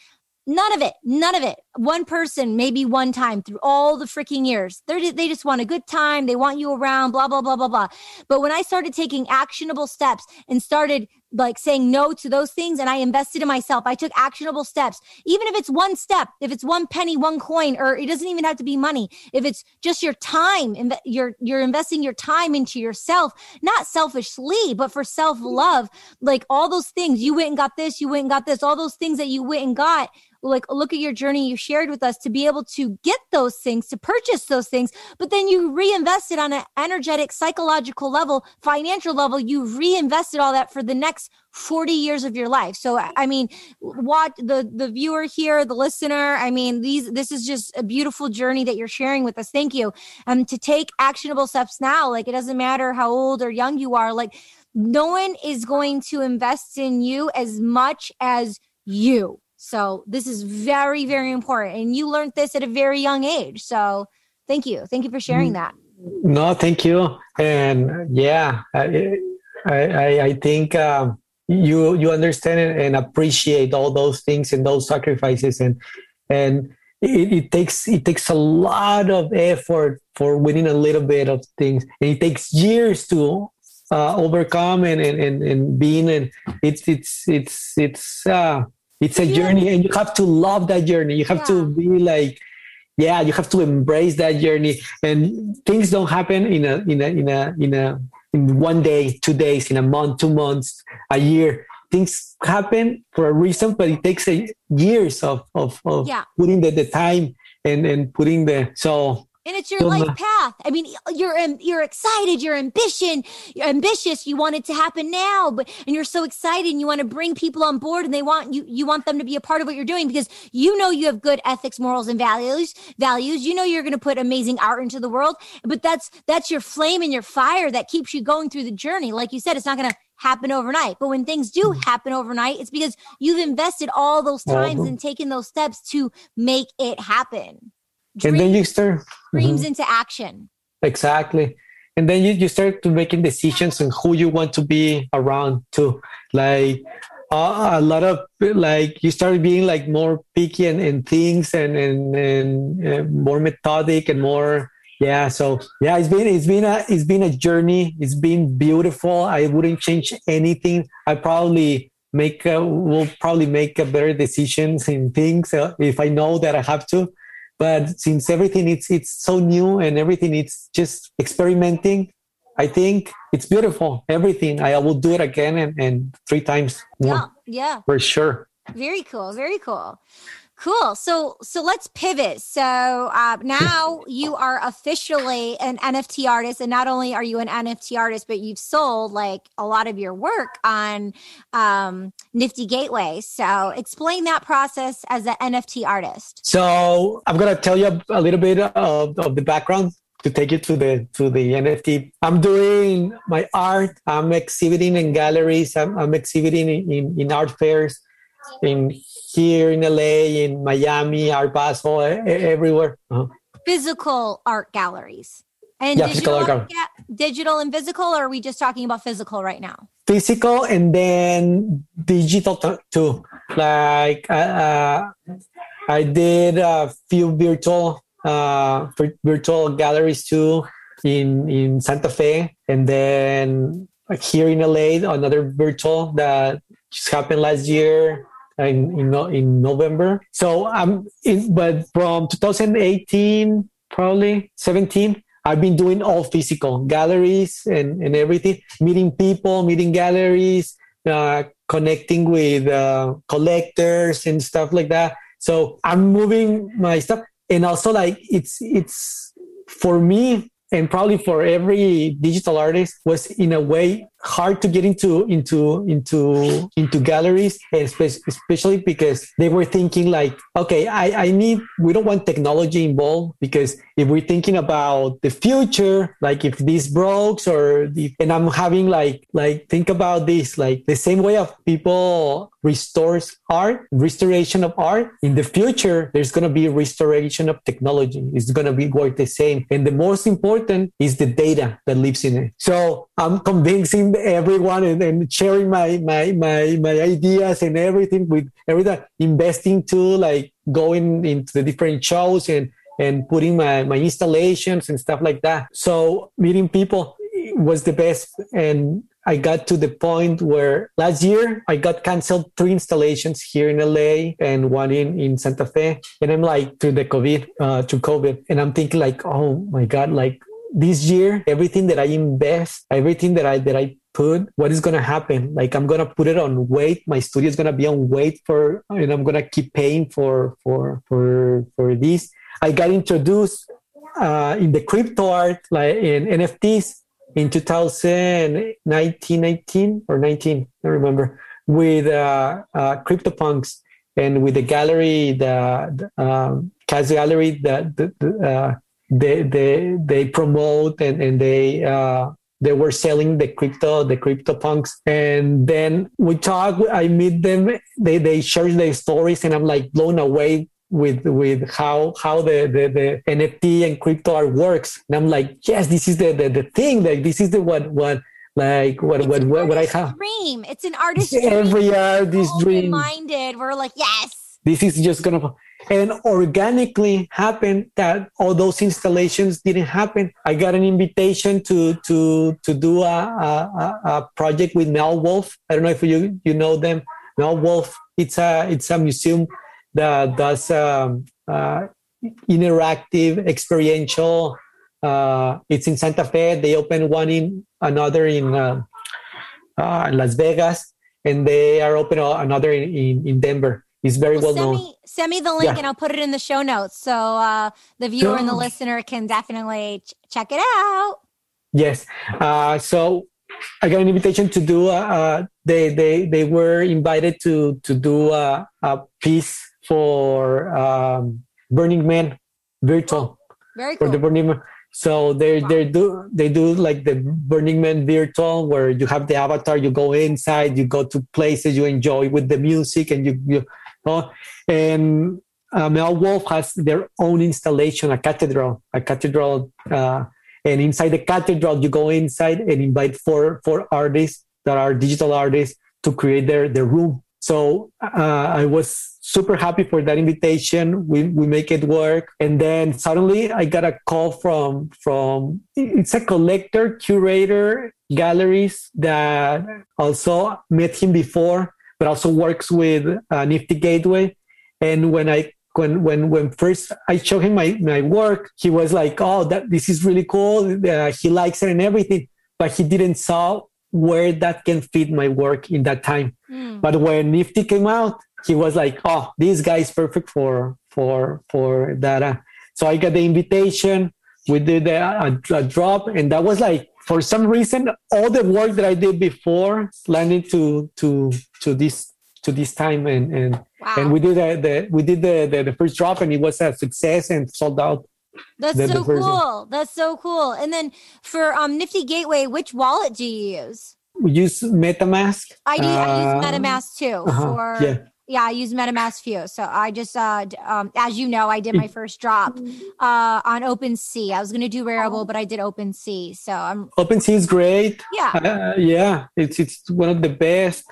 None of it. None of it. One person, maybe one time through all the freaking years. They're, they just want a good time. They want you around, blah, blah, blah, blah, blah. But when I started taking actionable steps and started like saying no to those things and I invested in myself, I took actionable steps, even if it's one step, if it's one penny, one coin, or it doesn't even have to be money. If it's just your time, you're, you're investing your time into yourself, not selfishly, but for self love, like all those things you went and got this, you went and got this, all those things that you went and got like look at your journey you shared with us to be able to get those things to purchase those things but then you reinvested on an energetic psychological level financial level you reinvested all that for the next 40 years of your life. So i mean what the the viewer here the listener i mean these this is just a beautiful journey that you're sharing with us. Thank you. Um to take actionable steps now like it doesn't matter how old or young you are like no one is going to invest in you as much as you so this is very, very important. And you learned this at a very young age. So thank you. Thank you for sharing that. No, thank you. And yeah, I, I, I think um, you you understand and appreciate all those things and those sacrifices and and it, it, takes it takes a lot of effort for winning a little bit of things and it takes years to uh, overcome and, and and and being and it's it's it's it's uh it's a yeah. journey and you have to love that journey you have yeah. to be like yeah you have to embrace that journey and things don't happen in a in a in a in a in one day two days in a month two months a year things happen for a reason but it takes a years of of, of yeah. putting the, the time and and putting the so and it's your life path. I mean, you're you're excited, you're ambition, you're ambitious. You want it to happen now, but and you're so excited, and you want to bring people on board, and they want you you want them to be a part of what you're doing because you know you have good ethics, morals, and values. Values. You know you're going to put amazing art into the world, but that's that's your flame and your fire that keeps you going through the journey. Like you said, it's not going to happen overnight. But when things do mm. happen overnight, it's because you've invested all those times and taken those steps to make it happen and then you start dreams mm-hmm. into action. Exactly. And then you, you start to making decisions on who you want to be around too. Like uh, a lot of like you start being like more picky and, and things and and, and uh, more methodic and more yeah so yeah it's been it's been a it's been a journey. It's been beautiful. I wouldn't change anything. I probably make a, will probably make a better decisions in things uh, if i know that i have to but since everything it's it's so new and everything it's just experimenting, I think it's beautiful. Everything I will do it again and, and three times more. Yeah, yeah, for sure. Very cool. Very cool. Cool. So so let's pivot. So uh, now you are officially an NFT artist, and not only are you an NFT artist, but you've sold like a lot of your work on um, Nifty Gateway. So explain that process as an NFT artist. So I'm gonna tell you a little bit of, of the background to take you to the to the NFT. I'm doing my art. I'm exhibiting in galleries. I'm, I'm exhibiting in, in, in art fairs in here in LA, in Miami, Art Basel, everywhere. Uh-huh. Physical art galleries. And yeah, digital, art digital and physical, or are we just talking about physical right now? Physical and then digital t- too. Like uh, I did a few virtual uh, virtual galleries too in in Santa Fe, and then here in LA, another virtual that just happened last year in in, in November. So I'm in, but from 2018, probably 17. I've been doing all physical galleries and, and everything, meeting people, meeting galleries, uh, connecting with uh, collectors and stuff like that. So I'm moving my stuff, and also like it's it's for me and probably for every digital artist was in a way hard to get into into into into galleries especially because they were thinking like okay i i need we don't want technology involved because if we're thinking about the future like if this breaks or the, and i'm having like like think about this like the same way of people restores art restoration of art in the future there's going to be restoration of technology. It's going to be work the same. And the most important is the data that lives in it. So i'm convincing everyone and, and, sharing my, my my my ideas and everything with everything investing to like going into the different shows and and putting my my installations and stuff like that so meeting people was the best and I got to the point where last year I got canceled three installations here in LA and one in, in Santa Fe. And I'm like, to the COVID, uh, to COVID. And I'm thinking like, oh my God, like this year, everything that I invest, everything that I that I put, what is gonna happen? Like I'm gonna put it on wait. My studio is gonna be on wait for, and I'm gonna keep paying for for for for this. I got introduced uh, in the crypto art, like in NFTs, in 2019, 19 or 19, I remember, with uh, uh, CryptoPunks and with the gallery, the, the um, Gallery, that the, the uh, they they they promote and and they uh, they were selling the crypto the crypto punks. And then we talk i meet them they they share their stories and i'm like blown away with with how how the, the the nft and crypto art works. And i'm like yes this is the the, the thing. Like this is the what what like what it's what what, what i have. dream. It's an artist every artist dream. reminded we're like yes. This is just gonna and organically happened that all those installations didn't happen. I got an invitation to to to do a, a, a project with Meow Wolf. I don't know if you you know them. Meow Wolf. It's a it's a museum that does um, uh, interactive experiential. Uh, it's in Santa Fe. They opened one in another in uh, uh Las Vegas, and they are open another in, in, in Denver. He's very well, well known. Me, send me the link yeah. and I'll put it in the show notes so uh, the viewer and the listener can definitely ch- check it out. Yes. Uh, so I got an invitation to do. Uh, they they they were invited to to do a, a piece for um, Burning Man virtual. Very cool. For the Burning Man. So they they do they do like the Burning Man virtual where you have the avatar, you go inside, you go to places, you enjoy with the music, and you you Oh, and uh, Meow Wolf has their own installation, a cathedral, a cathedral. Uh, and inside the cathedral, you go inside and invite four four artists that are digital artists to create their their room. So uh, I was super happy for that invitation. We we make it work, and then suddenly I got a call from from it's a collector curator galleries that also met him before but also works with uh, Nifty Gateway. And when I when when when first I showed him my my work, he was like, "Oh, that this is really cool." Uh, he likes it and everything, but he didn't saw where that can fit my work in that time. Mm. But when Nifty came out, he was like, "Oh, this guy is perfect for for for that." So I got the invitation. We did a, a, a drop, and that was like for some reason, all the work that I did before landed to to to this to this time, and and wow. and we did the, the we did the, the, the first drop, and it was a success and sold out. That's the, so cool. That's so cool. And then for um Nifty Gateway, which wallet do you use? We use MetaMask. I do. Uh, I use uh, MetaMask too uh-huh, for yeah yeah, I use MetaMask Few. So I just, uh, um, as you know, I did my first drop uh, on OpenSea. I was going to do Rarible, but I did OpenSea. So I'm OpenSea is great. Yeah, uh, yeah, it's it's one of the best.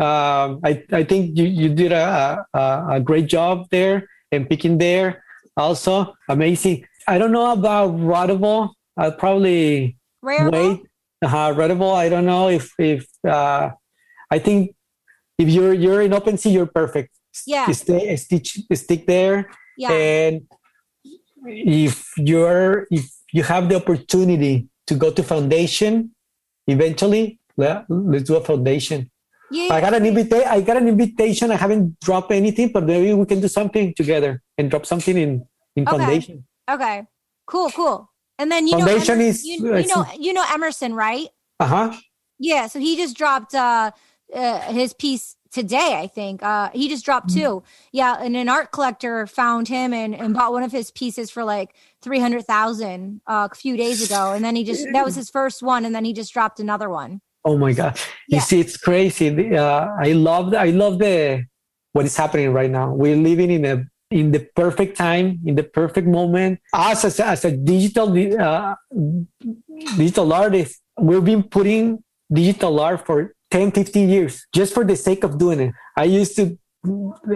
Um, I I think you, you did a, a a great job there and picking there. Also amazing. I don't know about Rarible. I'll probably Rare wait. Uh, Rarible. I don't know if if uh, I think if you're you're in OpenSea, you're perfect. Yeah. Stay stick stick there Yeah. and if you're if you have the opportunity to go to foundation eventually let, let's do a foundation yeah. i got an invitation i got an invitation i haven't dropped anything but maybe we can do something together and drop something in in Okay. foundation Okay. Cool. Cool. And then you Foundation know, Emer- is- you, you know you know Emerson, right? uh-huh Yeah. So he just dropped uh, uh his piece today. I think uh he just dropped Mm-hmm. two. Yeah, and an art collector found him and and bought one of his pieces for like three hundred thousand uh, a few days ago, and then he just that was his first one, and then he just dropped another one. oh my god you see it's crazy uh, i love the, i love the what is happening right now we're living in a in the perfect time in the perfect moment us as a, as a digital uh, digital artist we've been putting digital art for 10 15 years just for the sake of doing it i used to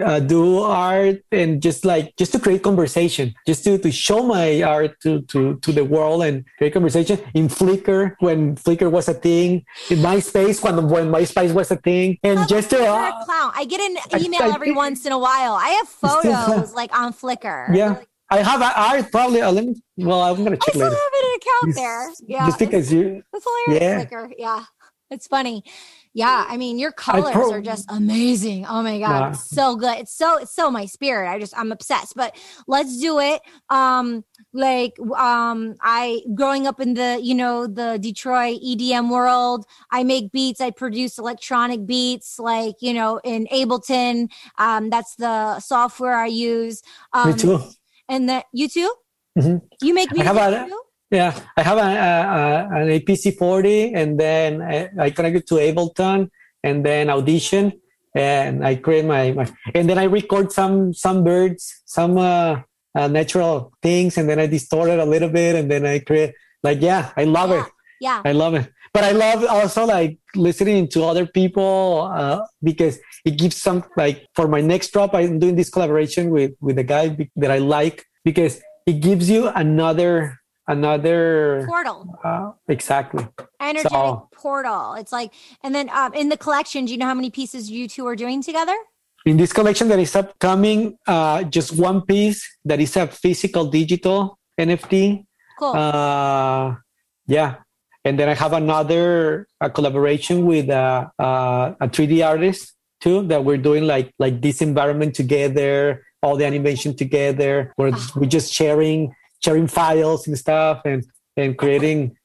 uh, do art and just like just to create conversation just to, to show my art to, to to the world and create conversation in flickr when flickr was a thing in myspace when when myspace was a thing and I'm just to uh, a clown. I get an email I every think- once in a while. I have photos like on Flickr. yeah i have art probably uh, let me, well i'm gonna check I still later have an account there. Yeah. just because you It's hilarious. Yeah. Flickr. Yeah. It's funny. Yeah. I mean, your colors pro- are just amazing. Oh my God. It's so good. It's so, it's so my spirit. I just, I'm obsessed, but let's do it. Um, like, um, I, growing up in the, you know, the Detroit EDM world, I make beats. I produce electronic beats, like, you know, in Ableton. Um, that's the software I use. Um, me too And that you too? Mhm. You make I music have a- too? Yeah, I have a, a, an APC40 and then I, I connect it to Ableton and then Audition and I create my, my and then I record some some birds, some uh, uh, natural things and then I distort it a little bit and then I create like yeah, I love Yeah. it. Yeah. I love it. But I love also like listening to other people uh, because it gives some like for my next drop I'm doing this collaboration with with a guy that I like because it gives you another another Portal. uh, exactly energetic So- portal. It's like, and then um, in the collection, do you know how many pieces you two are doing together? in this collection that is upcoming uh, just one piece that is a physical digital nft Cool. uh, yeah and then i have another a collaboration with uh, uh, a 3d artist too that we're doing like like this environment together all the animation together we're, Ah. we're just sharing sharing files and stuff and and creating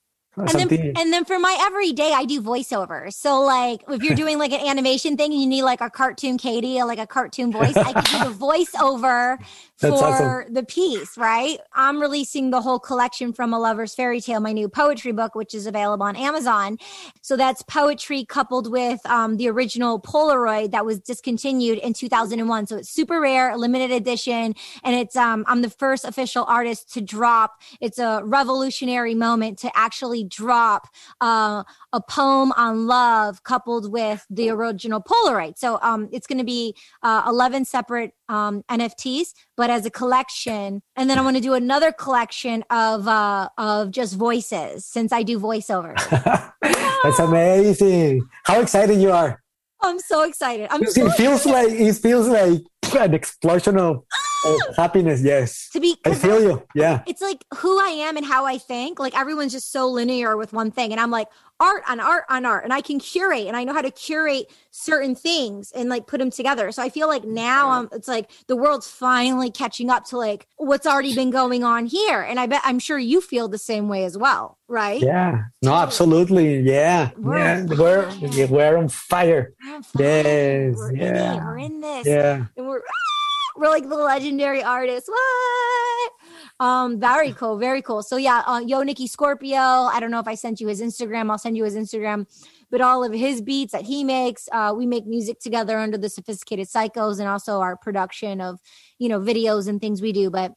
and then, and then for my everyday, I do voiceovers. So, like, if you're doing like an animation thing and you need like a cartoon Katie or like a cartoon voice, I can do the voiceover for awesome. the piece, right? I'm releasing the whole collection from A Lover's Fairy Tale, my new poetry book, which is available on Amazon. So that's poetry coupled with um, the original Polaroid that was discontinued in 2001. So it's super rare, limited edition, and it's um, I'm the first official artist to drop. It's a revolutionary moment to actually drop uh, a poem on love coupled with the original Polaroid. So um, it's going to be uh, 11 separate um, NFTs, but as a collection. And then I want to do another collection of uh, of just voices since I do voiceovers. that's amazing how excited you are I'm so excited. I'm it so feels like it feels like an explosion of, of oh, happiness yes to be i feel you yeah it's like who I am and how I think. Like everyone's just so linear with one thing. And I'm like, art on art on art. And I can curate and I know how to curate certain things and like put them together. So I feel like now I'm, it's like the world's finally catching up to like what's already been going on here. And I bet I'm sure you feel the same way as well, right? Yeah, no, absolutely. Yeah, We're yeah, on we're fire. yeah, we're on fire. We're on fire. Yes, we're in yeah. it. We're in this. Yeah, and we're we're like the legendary artists. What? Um, very cool, very cool. So yeah, uh, Yo Nikki Scorpio. I don't know if I sent you his Instagram. I'll send you his Instagram. But all of his beats that he makes, uh, we make music together under the Sophisticated Psychos, and also our production of you know videos and things we do. But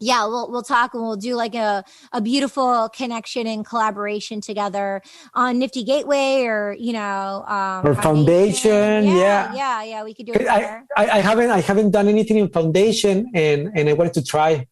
yeah, we'll we'll talk and we'll do like a a beautiful connection and collaboration together on Nifty Gateway or you know um, or foundation. Yeah, yeah, yeah, yeah, We could do it I, there. I, I haven't I haven't done anything in foundation and and I wanted to try.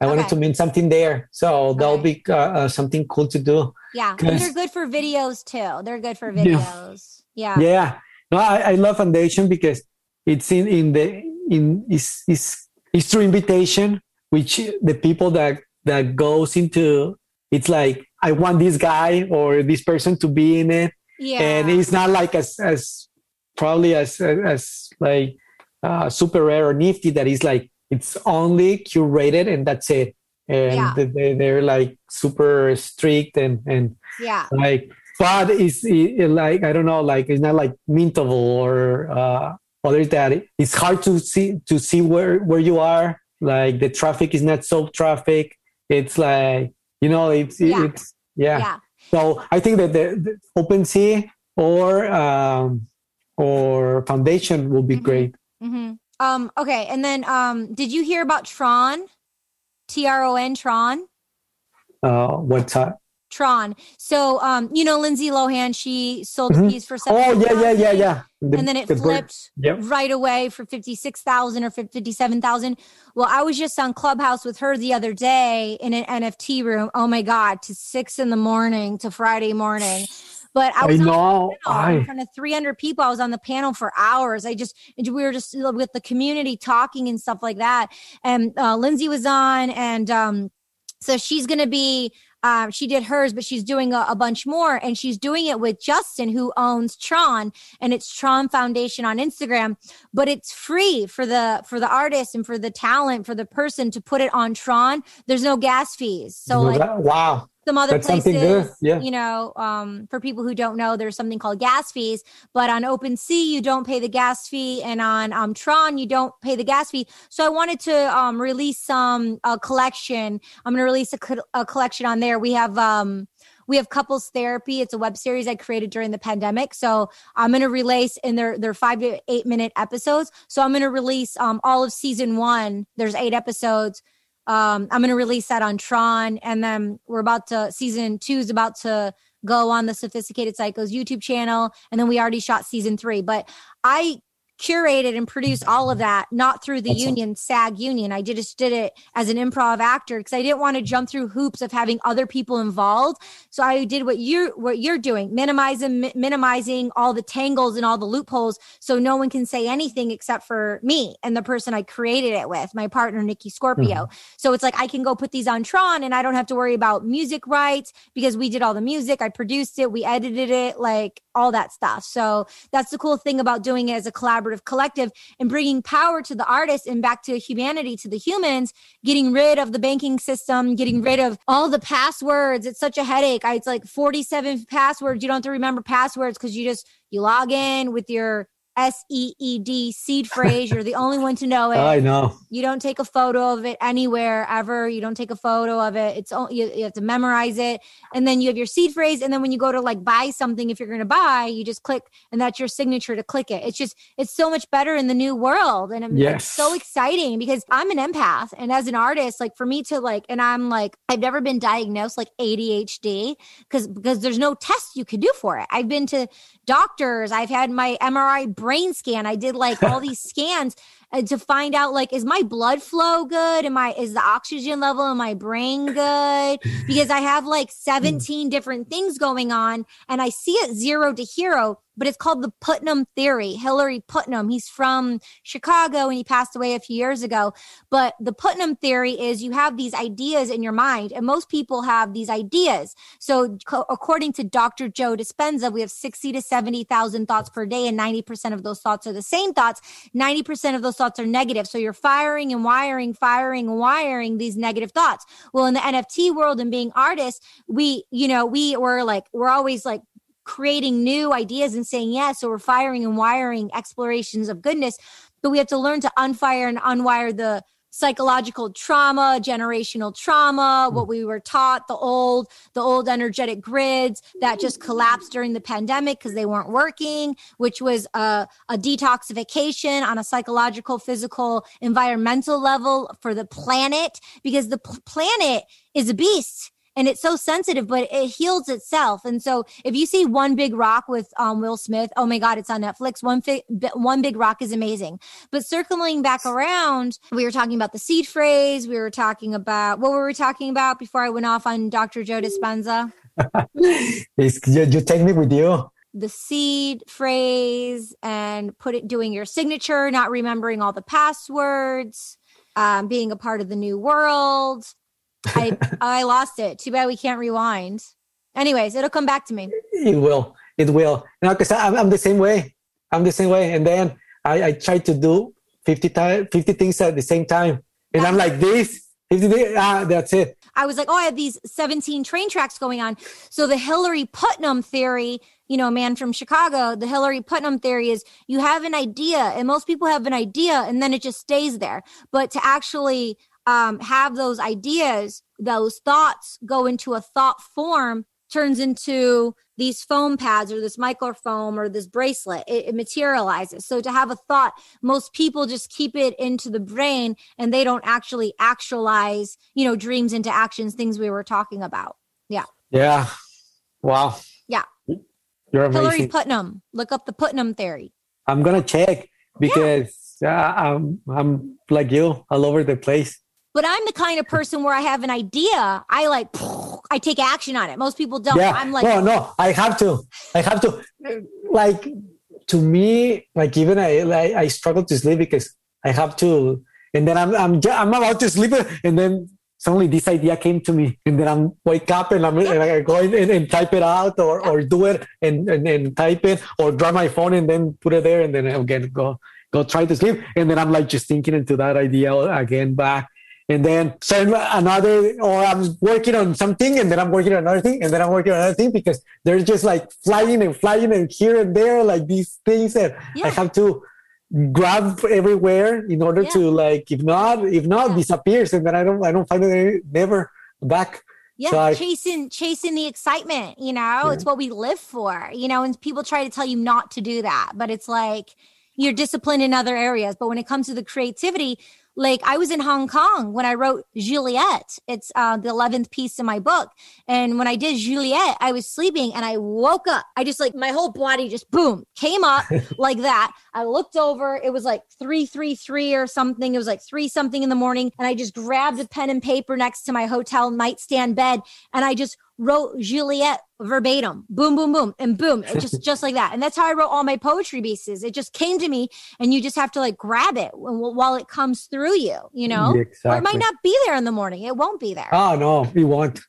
I wanted to mean something there, so that'll Okay. be uh, uh, something cool to do. Yeah, and they're good for videos too. They're good for videos. Yeah, Yeah, no, I, I love foundation because it's in in the in is is is through invitation, which the people that that goes into it's like I want this guy or this person to be in it, yeah, and it's not like as as probably as as like uh, super rare or nifty that is like it's only curated and that's it. And Yeah. they- they, they're like super strict and and yeah, like but it's it, it like i don't know like it's not like mintable or uh others that it's hard to see to see where where you are like the traffic is not so traffic it's like you know it's Yeah. it's yeah. yeah. so i think that the, the open sea or um or foundation will be Mhm. great hmm Um, okay, and then um, did you hear about Tron? T R O N Tron. uh what's that Tron. So um, you know Lindsay Lohan, she sold a Mhm. piece for oh yeah yeah yeah 70,000, yeah The- And then it the flipped Yep. right away for 56,000 or 57,000. Well, I was just on Clubhouse with her the other day in an NFT room. Oh my God, to six in the morning to Friday morning. But I i was on know panel in front of 300 people. I was on the panel for hours. I just, we were just with the community talking and stuff like that. And uh, Lindsay was on, and um, so she's going to be um, she did hers, but she's doing a, a bunch more, and she's doing it with Justin, who owns Tron, and it's Tron Foundation on Instagram. But it's free for the for the artist and for the talent for the person to put it on Tron. There's no gas fees, so like wow some other That's places, yeah. you know, um, for people who don't know, there's something called gas fees. But on OpenSea, you don't pay the gas fee, and on um, Tron, you don't pay the gas fee. So I wanted to um, release some a collection. I'm going to release a, co- a collection on there. We have um, we have couples therapy. It's a web series I created during the pandemic. So I'm going to release in their their five to eight minute episodes. So I'm going to release um, all of season one. There's eight episodes. Um, I'm going to release that on Tron, and then we're about to season two is about to go on the Sophisticated Psychos YouTube channel, and then we already shot season three. But I curated and produced all of that not through the That's union sag union. I did, just did it as an improv actor because i didn't want to jump through hoops of having other people involved. So i did what you're what you're doing minimizing mi- minimizing all the tangles and all the loopholes so no one can say anything except for me and the person i created it with my partner nikki scorpio. Mm-hmm. So it's like i can go put these on tron and i don't have to worry about music rights because we did all the music i produced it we edited it like all that stuff. So that's the cool thing about doing it as a collaborative collective and bringing power to the artists and back to humanity to the humans getting rid of the banking system getting rid of all the passwords. It's such a headache. I, it's like 47 passwords. You don't have to remember passwords because you just you log in with your s-e-e-d seed phrase you're the only one to know it i know you don't take a photo of it anywhere ever. You don't take a photo of it. It's only you, you have to memorize it, and then you have your seed phrase. And then when you go to like buy something, if you're going to buy, you just click, and that's your signature to click it. It's just it's so much better in the new world, and I'm it's Yes. so exciting because I'm an empath, and as an artist, like for me to like, and I'm like I've never been diagnosed like ADHD because because there's no test you could do for it. I've been to doctors. I've had my MRI brain scan. I did like all these scans uh, to find out like is my blood flow good? Am i is the oxygen level in my brain good? Because i have like 17 different things going on and i see it zero to hero but it's called the putnam theory. Hilary putnam he's from chicago and he passed away a few years ago. But the putnam theory is you have these ideas in your mind and most people have these ideas. So co- according to dr joe dispenza we have 60 to 70000 thoughts per day and 90% of those thoughts are the same thoughts. 90% of those thoughts are negative. So you're firing and wiring, firing and wiring these negative thoughts. Well, in the NFT world and being artists, we, you know, we were like, we're always like, creating new ideas and saying yes so we're firing and wiring explorations of goodness but we have to learn to unfire and unwire the psychological trauma, generational trauma, hmm. what we were taught, the old, the old energetic grids that just hmm. collapsed during the pandemic because they weren't working, which was a, a detoxification on a psychological, physical, environmental level for the planet because the p- planet is a beast and it's so sensitive, but it heals itself. And so if you see one big rock with um, Will Smith, oh my God, it's on Netflix. One fi- one big rock is amazing. But circling back around, we were talking about the seed phrase. We were talking about what were we talking about before I went off on Dr. Joe Dispenza? you, you take me with you the seed phrase and put it doing your signature, not remembering all the passwords, um, being a part of the new world, I I lost it. Too bad we can't rewind. Anyways, it'll come back to me. It will. It will. Now, because I'm, I'm the same way. I'm the same way. And then I, I try to do 50, time, 50 things at the same time. And I'm like, this, 50 ah, that's it. I was like, oh, I have these 17 train tracks going on. So the Hilary Putnam theory, you know, a man from Chicago, the Hilary Putnam theory is you have an idea, and most people have an idea, and then it just stays there. But to actually um, have those ideas, those thoughts go into a thought form, turns into these foam pads or this microfoam or this bracelet. It, it, materializes. So to have a thought, most people just keep it into the brain and they don't actually actualize, you know, dreams into actions, things we were talking about. Yeah. Yeah. Wow. Yeah. You're amazing. Hilary Putnam. Look up the Putnam theory. I'm gonna check because yeah. uh, I'm I'm like you all over the place. But I'm the kind of person where I have an idea, I like, I take action on it. Most people don't. Yeah. I'm like, no, no, I have to. I have to. Like, to me, like even I, like, I struggle to sleep because I have to, and then I'm, I'm, I'm about to sleep, and then suddenly this idea came to me, and then I'm wake up and I'm, and I go in and, and, type it out, or, or do it and, and, and type it, or grab my phone and then put it there, and then again go go try to sleep, and then I'm like just thinking into that idea again back and then send another or i'm working on something and then i'm working on another thing and then i'm working on another thing because they're just like flying and flying and here and there like these things that yeah. i have to grab everywhere in order yeah. to like if not if not yeah. disappears and then i don't i don't find it never back yeah, so I, chasing chasing the excitement, you know, it's what we live for, you know, and people try to tell you not to do that, but it's like you're disciplined in other areas. But when it comes to the creativity, like I was in Hong Kong when I wrote Juliet. It's uh, the 11th piece in my book. And when I did Juliet, I was sleeping and I woke up. I just like my whole body just boom came up like that. I looked over. It was like 333 or something. It was like three something in the morning. And I just grabbed a pen and paper next to my hotel nightstand bed and I just wrote Juliet verbatim, boom, boom, boom, and boom, it just just like that. And that's how I wrote all my poetry pieces. It just came to me, and you just have to like grab it while it comes through you, you know. Exactly. Or it might not be there in the morning. It won't be there. Oh no, it won't.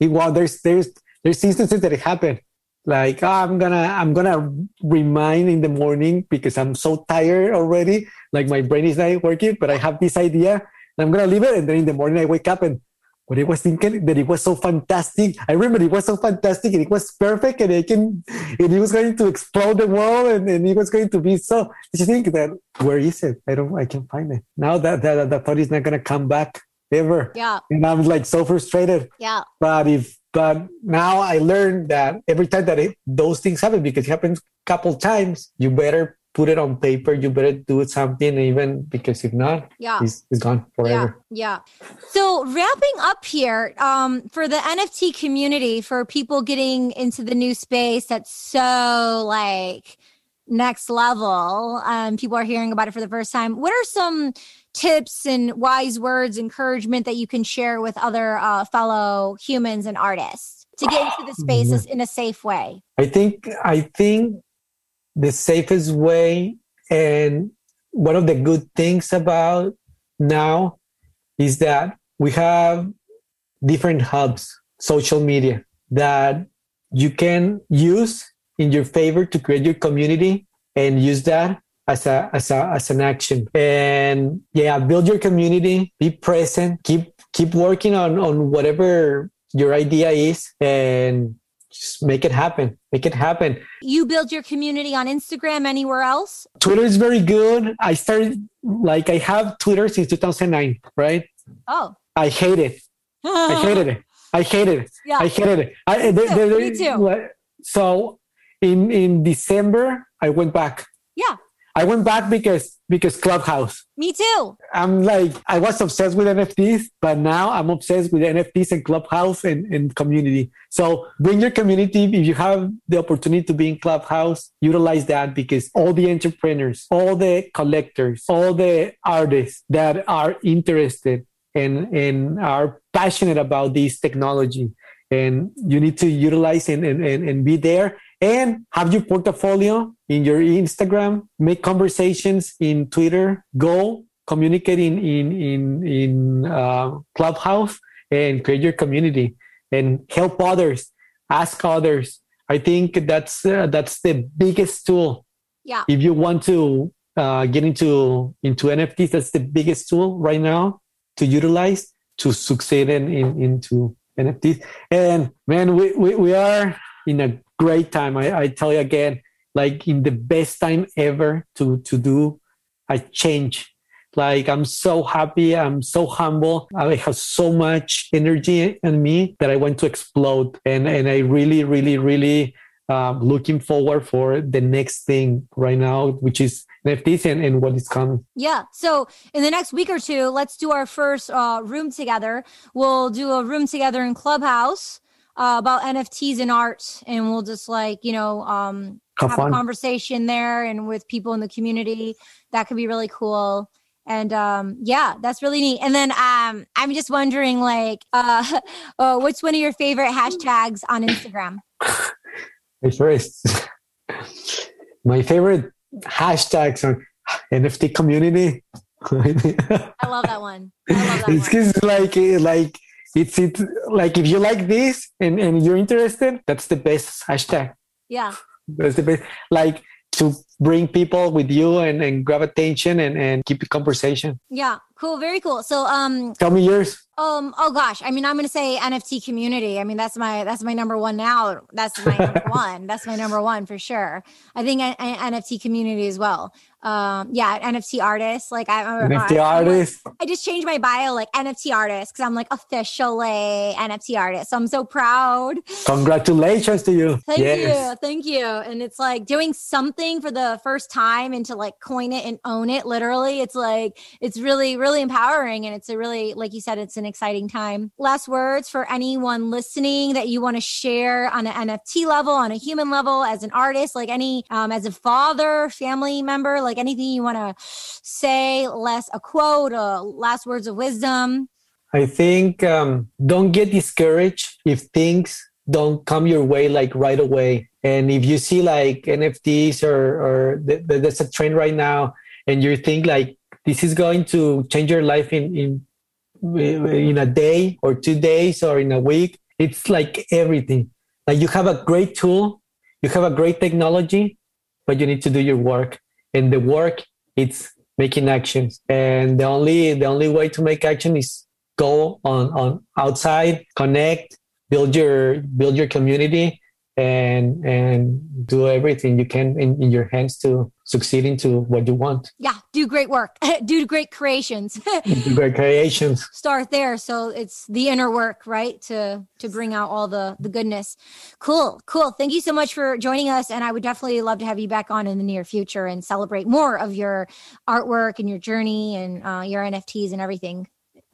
It won't. There's there's there's instances that it happened. Like oh, I'm gonna I'm gonna remind in the morning because I'm so tired already. Like my brain is not working, but I have this idea. And I'm gonna leave it, and then in the morning I wake up and what I was thinking that it was so fantastic. I remember it was so fantastic and it was perfect and it can and it was going to explode the world and, and it was going to be so did you think that where is it? I don't I can't find it. Now that that, that thought is not gonna come back ever. Yeah. And I'm like so frustrated. Yeah. But if but now I learned that every time that it, those things happen, because it happens a couple times, you better put it on paper, you better do something even because if not, yeah, it's, it's gone forever. Yeah, yeah. So wrapping up here, um, for the NFT community, for people getting into the new space that's so like next level, um, people are hearing about it for the first time. What are some tips and wise words, encouragement that you can share with other uh, fellow humans and artists to get into the spaces in a safe way? I think I think the safest way and one of the good things about now is that we have different hubs social media that you can use in your favor to create your community and use that as a as a as an action. And yeah build your community be present keep keep working on on whatever your idea is and just make it happen. Make it happen. You build your community on Instagram anywhere else? Twitter is very good. I started like I have Twitter since 2009, right? Oh. I hate it. I hated it. I hated it. Yeah. I hated it. I, Me too. Me too. So in in December, I went back. Yeah. I went back because because Clubhouse. Me too. I'm like I was obsessed with NFTs, but now I'm obsessed with NFTs and Clubhouse and, and community. So bring your community. If you have the opportunity to be in Clubhouse, utilize that because all the entrepreneurs, all the collectors, all the artists that are interested and and are passionate about this technology and you need to utilize and, and, and, and be there and have your portfolio in your Instagram, make conversations in Twitter, go communicate in in in, in uh, Clubhouse, and create your community and help others, ask others. I think that's uh, that's the biggest tool. Yeah. If you want to uh, get into into NFTs, that's the biggest tool right now to utilize to succeed in, in into NFTs. And man, we, we, we are in a great time. I, I tell you again, like in the best time ever to to do a change. Like I'm so happy. I'm so humble. I have so much energy in me that I want to explode. And and I really, really, really um, looking forward for the next thing right now, which is NFTs and, and what is coming. Yeah. So in the next week or two, let's do our first uh, room together. We'll do a room together in Clubhouse uh, about NFTs and art, and we'll just like you know um, Have have a conversation there and with people in the community. That could be really cool. And um, yeah, that's really neat. And then um, I'm just wondering, like, uh, uh, what's one of your favorite hashtags on Instagram? My first, my favorite hashtags on NFT community. I love that one. I love that it's one. like like it's it like if you like this and and you're interested, that's the best hashtag. Yeah. That's the best. Like to bring people with you and and grab attention and and keep the conversation. Yeah. Cool. Very cool. So um, Tell me yours. Um. Oh gosh. I mean, I'm gonna say NFT community. I mean, that's my that's my number one now. That's my number one. That's my number one for sure. I think I, I- NFT community as well. Um. Yeah. NFT artists. Like I. I- NFT I- artist. I just changed my bio like NFT artist because I'm like officially NFT artist. So I'm so proud. Congratulations to you. Thank yes. you. Thank you. And it's like doing something for the first time and to like coin it and own it literally. It's like, it's really, really empowering. And it's a really, like you said, it's an exciting time. Last words for anyone listening that you want to share on an NFT level, on a human level, as an artist, like any, um, as a father, family member, like anything you want to say, less a quote, uh, last words of wisdom. I think um, don't get discouraged if things don't come your way like right away. And if you see like NFTs or, or th- th- there's a trend right now, and you think like this is going to change your life in in in a day or two days or in a week, it's like everything. Like you have a great tool, you have a great technology, but you need to do your work. And the work, it's making actions. And the only the only way to make action is go on on outside connect build your build your community and and do everything you can in, in your hands to succeed to what you want. Yeah. Do great work. do great creations. do great creations. Start there. So it's the inner work right to to bring out all the the goodness. Cool cool. Thank you so much for joining us and i would definitely love to have you back on in the near future and celebrate more of your artwork and your journey and uh, your nfts and everything.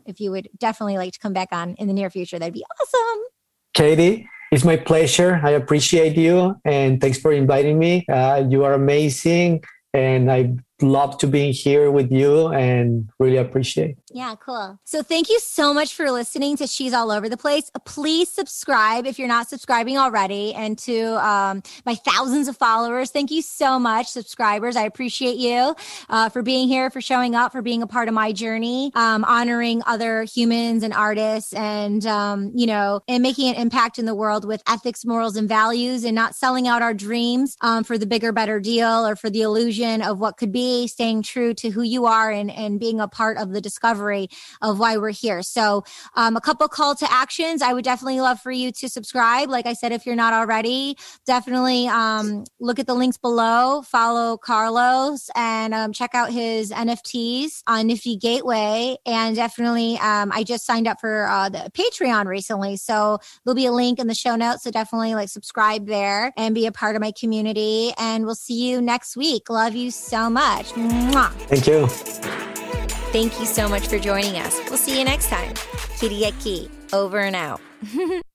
If you would definitely like to come back on in the near future that'd be awesome. Katie it's my pleasure. I appreciate you and thanks for inviting me. Uh, you are amazing and i love to be here with you and really appreciate Yeah, cool. So thank you so much for listening to She's All Over the Place. Please subscribe if you're not subscribing already. And to um, my thousands of followers, thank you so much, subscribers. I appreciate you uh, for being here, for showing up, for being a part of my journey, um, honoring other humans and artists and, um, you know, and making an impact in the world with ethics, morals, and values and not selling out our dreams um, for the bigger, better deal or for the illusion of what could be staying true to who you are and, and being a part of the discovery of why we're here. So, um, a couple call to actions. I would definitely love for you to subscribe. Like I said, if you're not already, definitely um, look at the links below, follow Carlos, and um, check out his NFTs on Nifty Gateway. And definitely, um, I just signed up for uh, the Patreon recently. So, there'll be a link in the show notes. So, definitely like subscribe there and be a part of my community. And we'll see you next week. Love you so much. Mwah. Thank you. Thank you so much for joining us. We'll see you next time. Kiriaki, over and out.